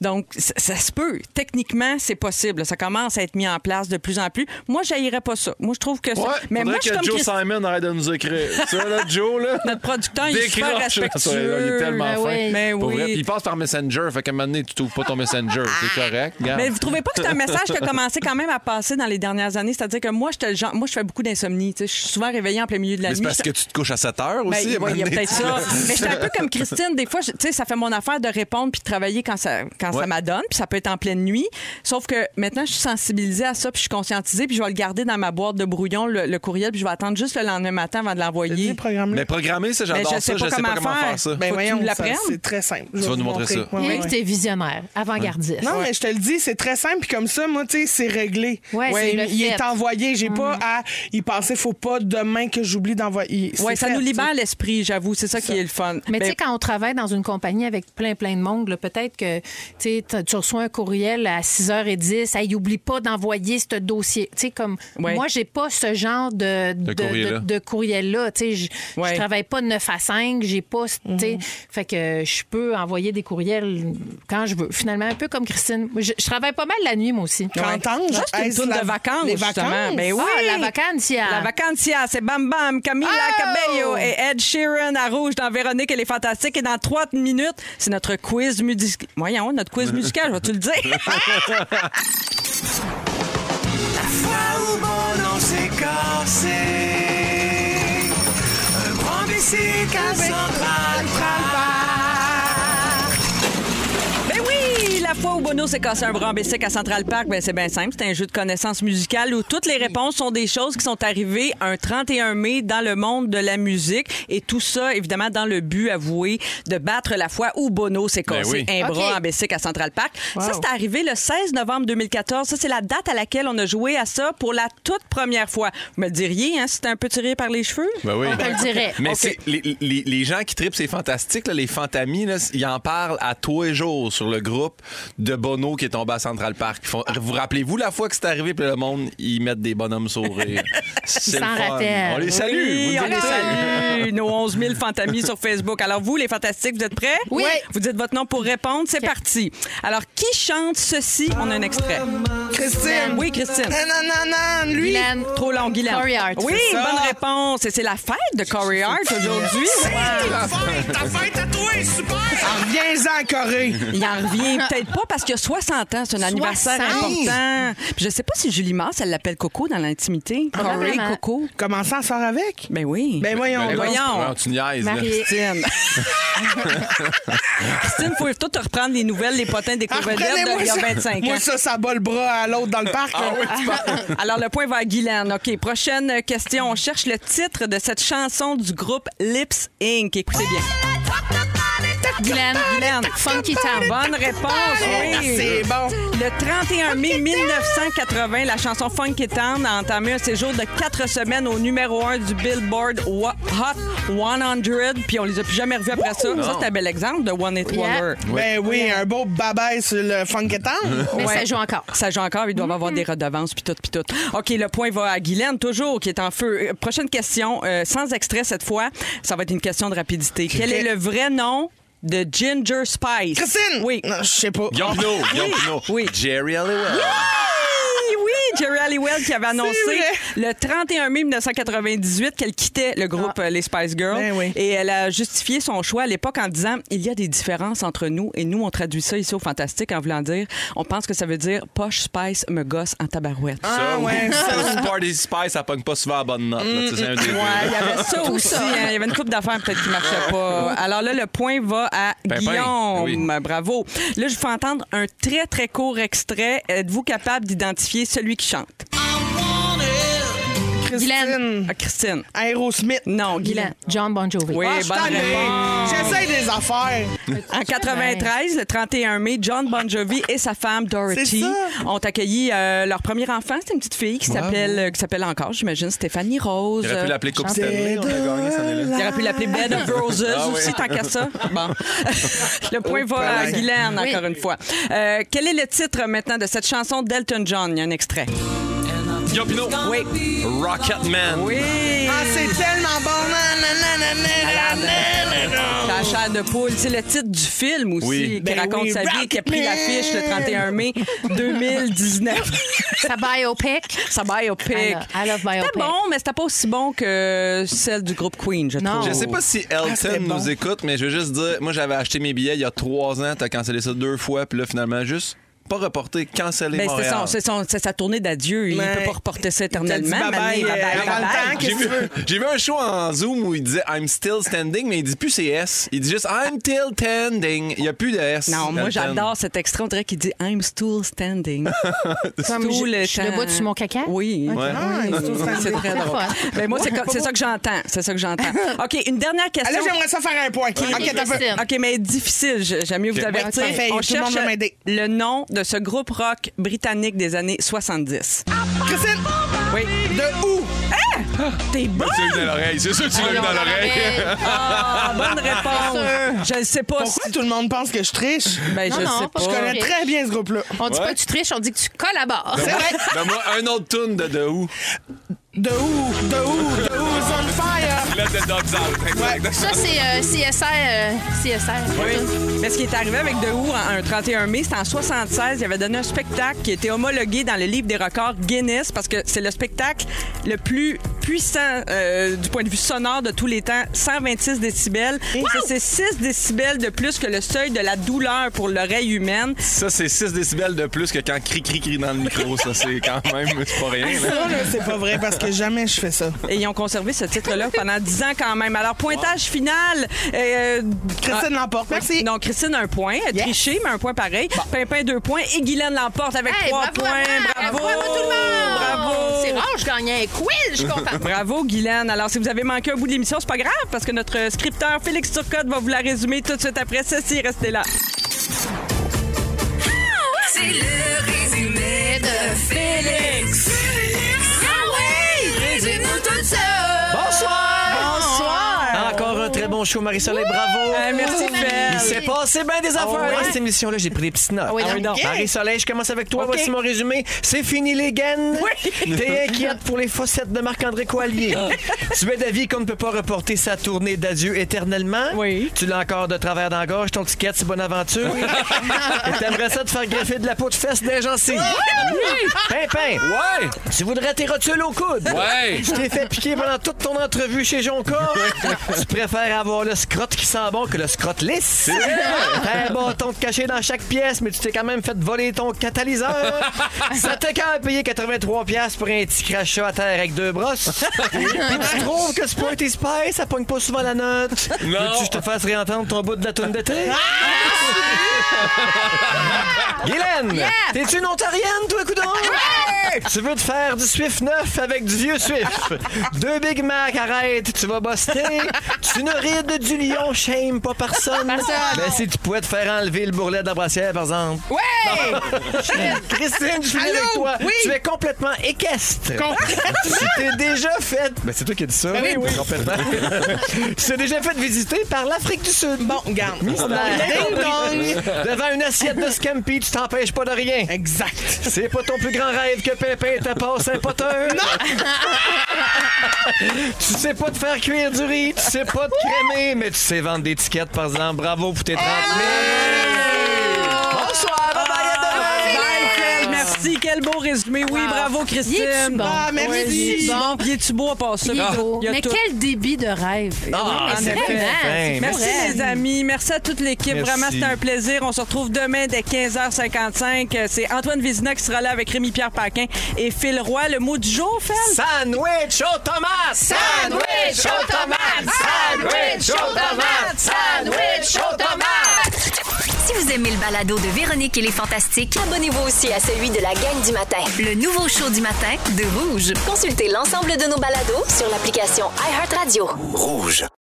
Donc, ça, ça se peut. Techniquement, c'est possible. Ça commence à être mis en place de plus en plus. Moi, j'haïrais pas ça. Moi, je trouve que ça. Ouais, mais moi, faudrait je suis que comme Joe Christ- Simon arrête de nous écrire. Ça, là, Joe, là. Notre producteur, il est super Décroche, là, respectueux. Il est tellement Ben fin. oui. Mais Pour oui. vrai. Puis il passe par Messenger. Fait qu'à un moment donné, tu trouves pas ton Messenger. C'est correct. Mais vous trouvez pas que c'est un message qui a commencé quand même à passer dans les dernières années? C'est-à-dire que moi, genre, moi, je fais beaucoup d'insomnie. Tu sais, Je suis souvent réveillée en plein milieu de la Mais c'est nuit. parce que tu te couches à 7 heures Ben, aussi. il y a peut-être ça. Mais j'étais un peu comme Christine. Des fois, je- tu sais, ça fait mon affaire de répondre puis de travailler quand ça, quand ça m'adonne. Puis ça peut être en pleine nuit. Sauf que maintenant, je suis sensibilisée à ça puis je suis conscientisée. Puis je vais le garder dans ma boîte de brouillon, le, le courriel. Puis je vais attendre juste le lendemain matin avant de l'envoyer. Mais programmer, ça, Mais j'adore je sais ça. pas Je sais pas comment faire. faire ça. Ben Faut que tu voyons, c'est très simple. Je Tu vais vas nous montrer ça. T'es visionnaire, avant-gardiste. Non, mais je te le dis, c'est très simple. Puis comme ça, moi, tu sais, c'est réglé. Ouais, c'est le il est envoyé. J'ai pas à y penser. Faut pas demain que j'oublie d'envoyer. Oui, C'est ça fait, nous libère l'esprit, j'avoue. C'est ça, qui est le fun. Mais tu Ben, sais, quand on travaille dans une compagnie avec plein, plein de monde, là, peut-être que tu sais, t'as- tu reçois un courriel à 6h10, hey, oublie pas d'envoyer ce dossier. Tu sais, comme Ouais. moi, j'ai pas ce genre de, de, courrier-là. de- de courriel-là. Tu sais, je Ouais. travaille pas de 9 à 5, j'ai pas. tu sais, Fait que je peux envoyer des courriels quand je veux. Finalement, un peu comme Christine. Moi, Je, je travaille pas mal la nuit, moi aussi. Qu'entends-je? Ça, c'est une tourne de vacances, Les justement. vacances? Ben oui. Ah, la vacancia. La vacancia, c'est Bam Bam, Camila Oh! Cabello et Ed Sheeran à Rouge dans Véronique, elle est fantastique. Et dans trois minutes, c'est notre quiz musical. Voyons, notre quiz musical, vas-tu le dire? fois où mon nom s'est cassé. Un grand bicycle à Central la fois où Bono s'est cassé un bras en bicycle à Central Park, ben c'est bien simple. C'est un jeu de connaissances musicales où toutes les réponses sont des choses qui sont arrivées un 31 mai dans le monde de la musique. Et tout ça, évidemment, dans le but avoué de battre la fois où Bono s'est Ben cassé oui. un bras en bicycle à Central Park. Ça, c'est arrivé le 16 novembre 2014. Ça, c'est la date à laquelle on a joué à ça pour la toute première fois. Vous me le diriez, hein, si c'était un peu tiré par les cheveux? Ben oui. On te le dirait. Mais les, les- les gens qui tripent, c'est fantastique. là, les fantamis, là, ils en parlent à tous les jours sur le groupe de Bono qui est tombé à Central Park. Font- vous rappelez-vous la fois que c'est arrivé, puis le monde, ils mettent des bonhommes sourires. C'est le fun. On les salue. Oui, vous on les salue. Nos 11 000 fantamis sur Facebook. Alors, vous, les fantastiques, vous êtes prêts? Oui. Vous dites votre nom pour répondre. C'est parti. Alors, qui chante ceci? On a un extrait. Christine. Oui, Christine. Nanana, lui. Guylaine. Trop long, Guylaine. Corey Hart. Oui, C'est ça. bonne réponse. Et c'est la fête de Corey Hart aujourd'hui. Ta fête, ta fête à toi, super! Reviens-en, Corée. Il en revient peut-être pas parce qu'il a 60 ans. C'est un anniversaire 60. important. Puis je sais pas si Julie Mars, elle l'appelle Coco dans l'intimité. Corey. Coco. Comment ça, sort avec? Ben oui. Ben voyons. Ben non, voyons. Tu niaises. là. Christine. Christine, faut tout te reprendre les nouvelles, les potins des Ah, vedettes reprenez-moi d'il y a ça. 25 ans. Moi, ça, ça bat le bras à l'autre dans le parc. Alors, le point va à Guylaine. OK, prochaine question. On cherche le titre de cette chanson du groupe Lips Inc. Écoutez bien. Guylaine. Guylaine. Funky Town. Bonne réponse, oui. C'est bon. Le 31 mai 1980, la chanson Funky Town a entamé un séjour de quatre semaines au numéro 1 du Billboard Hot 100, puis on les a plus jamais revus après ça. Ça, c'est un bel exemple de One Hit Wonder. Ben oui, un beau babaye sur le Funky Town. Mais ça joue encore. Ça joue encore, ils doivent avoir des redevances, puis tout, puis tout. OK, le point va à Guylaine, toujours, qui est en feu. Euh, Prochaine question, euh, sans extrait cette fois. Ça va être une question de rapidité. Quel est le vrai nom de Ginger Spice? Christine! Oui. Non, je sais pas. Guillaume Pinot. Guillaume Pinot. Oui. Jerry Halliwell. Oui, Jerry Halliwell qui avait annoncé le 31 mai 1998 qu'elle quittait le groupe euh, Les Spice Girls. Ben oui. Et elle a justifié son choix à l'époque en disant il y a des différences entre nous et nous on traduit ça ici au Fantastique en voulant dire on pense que ça veut dire poche Spice me gosse en tabarouette. Ah Ça, ouais, ça. Ça, Party Spice, ça pogne pas souvent à bonne note. Ouais, il y avait ça aussi. hein. Il y avait une coupe d'affaires peut-être qui marchait pas. Alors là, le point va à Pimpin. Guillaume. Oui. Bravo. Là, je vous fais entendre un très, très court extrait. Êtes-vous capable d'identifier celui qui chante? Christine. Ah, Christine. Aerosmith. Non, Guylaine. Guylaine. John Bon Jovi. Oui, Ah, je réponse. J'essaie des affaires. En 93, le 31 mai, John Bon Jovi et sa femme Dorothy ça. ont accueilli euh, leur premier enfant. C'était une petite fille qui s'appelle euh, qui s'appelle encore, j'imagine, Stéphanie Rose. Il aurait pu l'appeler Coupe. Stanley. On a gagné cette année-là. Il aurait pu l'appeler Bed of Roses Ah oui. aussi, tant qu'à ça. Bon. le point Oh, va à. Guylaine, Oui. encore une fois. Euh, quel est le titre maintenant de cette chanson d'Elton John? Il y a un extrait. Guillaume Pinot. Oui. Rocketman. Oui. Ah, c'est tellement bon. La chair de poule. C'est le titre du film aussi Oui. qui Ben raconte oui, sa vie, qui a pris l'affiche le 31 mai 2019. Sa biopic. Sa biopic. I love- I love biopic. C'était bon, mais c'était pas aussi bon que celle du groupe Queen, je Non. trouve. Je sais pas si Ah, Elton bon. nous écoute, mais je veux juste dire, moi j'avais acheté mes billets il y a trois ans, t'as cancellé ça deux fois, puis là finalement juste pas reporté, cancellé Ben, c'est, Montréal. son- c'est son- c'est sa tournée d'adieu. Il Ouais. peut pas reporter ça éternellement. euh, J'ai vu, un show en Zoom où il disait I'm still standing, mais il dit plus c'est S. Il dit juste I'm still standing. Il n'y a plus de S. Non, moi j'adore cet extrait. On dirait qu'il dit I'm still standing. Comme Tout je, le je debout sur mon caca. Oui. Ouais. Ah, tout C'est très drôle. Ben, moi, c'est, ça que j'entends. C'est ça que j'entends. OK, une dernière Ah, question. Là, j'aimerais ça faire un point. OK, mais difficile. J'aime mieux vous avertir. On cherche le nom de ce groupe rock britannique des années 70. Christine, Oui. de où? T'es bon! Tu l'as eu dans l'oreille. C'est sûr que tu l'as eu dans dans l'oreille. Ah, bonne réponse. Je ne sais pas Pourquoi si... tout le monde pense que je triche? Ben, je Non, sais pas Je connais très bien ce groupe-là. On dit Ouais. pas que tu triches, on dit que tu collabores. C'est vrai. Donne-moi un autre tune de De où? De où? De où? De who's on fire? Let the dogs out. Ça, c'est euh, CSR. euh, CSR. Mais ce qui est arrivé avec De Who en- un 31 mai, c'était en 76. Il avait donné un spectacle qui était homologué dans le livre des records Guinness parce que c'est le spectacle le plus puissant euh, du point de vue sonore de tous les temps. 126 décibels. Ça, C'est 6 décibels de plus que le seuil de la douleur pour l'oreille humaine. Ça, c'est 6 décibels de plus que quand cri cri cri dans le micro. Ça, c'est quand même, c'est pas rien. là. Ça, là, c'est pas vrai parce que jamais je fais ça. Et ils ont conservé ce titre-là pendant 10 ans quand même. Alors, pointage final. euh, Christine l'emporte. Merci. Non, Christine, un point. Elle a Yes. triché, mais un point pareil. Pimpin, deux points. Et Guylaine l'emporte avec Hey, trois bravo, à points. Bravo. Bravo à tout le monde. Bravo. C'est rare, je gagnais un quiz, je suis contente. Bravo, Guylaine. Alors, si vous avez manqué un bout de l'émission, c'est pas grave, parce que notre scripteur Félix Turcotte va vous la résumer tout de suite après ceci. Restez là. C'est le résumé de Félix. Ah très bon show, Marie-Soleil, bravo! Euh, merci, Il Fel. s'est passé bien des affaires ouais? dans cette émission-là. J'ai pris des petites notes. oui, Ah oui, donc. Marie-Soleil, je commence avec toi. Voici mon résumé. C'est fini les gaines. T'es inquiète pour les fossettes de Marc-André Coallier. tu es d'avis qu'on ne peut pas reporter sa tournée d'adieu éternellement? Oui. Tu l'as encore de travers dans la gorge, ton ticket, c'est bonne aventure? Et t'aimerais ça te faire greffer de la peau de fesse des gencives. Pimpin, Ouais! tu voudrais tes rotules au coude? Ouais! Tu t'es fait piquer pendant toute ton entrevue chez Jonca. tu préfères avoir le scrotte qui sent bon que le scrotte lisse. Un bâton de caché dans chaque pièce, mais tu t'es quand même fait voler ton catalyseur. Ça t'a qu'à payer 83$ piastres pour un petit crachat à terre avec deux brosses. Puis tu trouves que Sporty Spice, ça pogne pas souvent la note. Non. Veux-tu que je te fasse réentendre ton bout de la toune d'été? Guylaine, t'es-tu une ontarienne, toi, coudon? Tu veux te faire du Swift neuf avec du vieux Swift. Deux Big Mac, arrête, tu vas buster. Tu ne guide du lion shame pas personne. Ben, si tu pouvais te faire enlever le bourrelet de la brassière, par exemple. Ouais! Christine, je suis Allô? avec toi. Oui. Tu es complètement équestre. tu t'es déjà fait. Ben, c'est toi qui as dit ça. oui, oui. Complètement. tu t'es déjà fait visiter par l'Afrique du Sud. Bon, garde. Devant une assiette de scampi, tu t'empêches pas de rien. Exact. C'est pas ton plus grand rêve que Pépin te passe un poteur. Non! tu sais pas te faire cuire du riz, tu sais pas te mais tu sais vendre des tickets, par exemple. Bravo pour tes 30 000. Merci, quel beau résumé. Oui, bravo, Il est-tu Christine. bon? Ah, merci. Oui, il est bon? Il est-tu beau à part ça? Il est beau. Il y a Mais tout. quel débit de rêve. Ah, Oui, vraiment, c'est Merci vrai. les amis, merci à toute l'équipe. Merci. Vraiment, c'était un plaisir. On se retrouve demain dès 15h55. Euh, C'est Antoine Vézina qui sera là avec Rémi-Pierre Paquin et Phil Roy. Le mot du jour, Phil? Sandwich aux tomates! Sandwich aux tomates! Sandwich aux tomates! Sandwich aux tomates! Si vous aimez le balado de Véronique et les Fantastiques, Abonnez-vous aussi à celui de la gang du matin. le nouveau show du matin de Rouge. Consultez l'ensemble de nos balados sur l'application iHeartRadio. Rouge.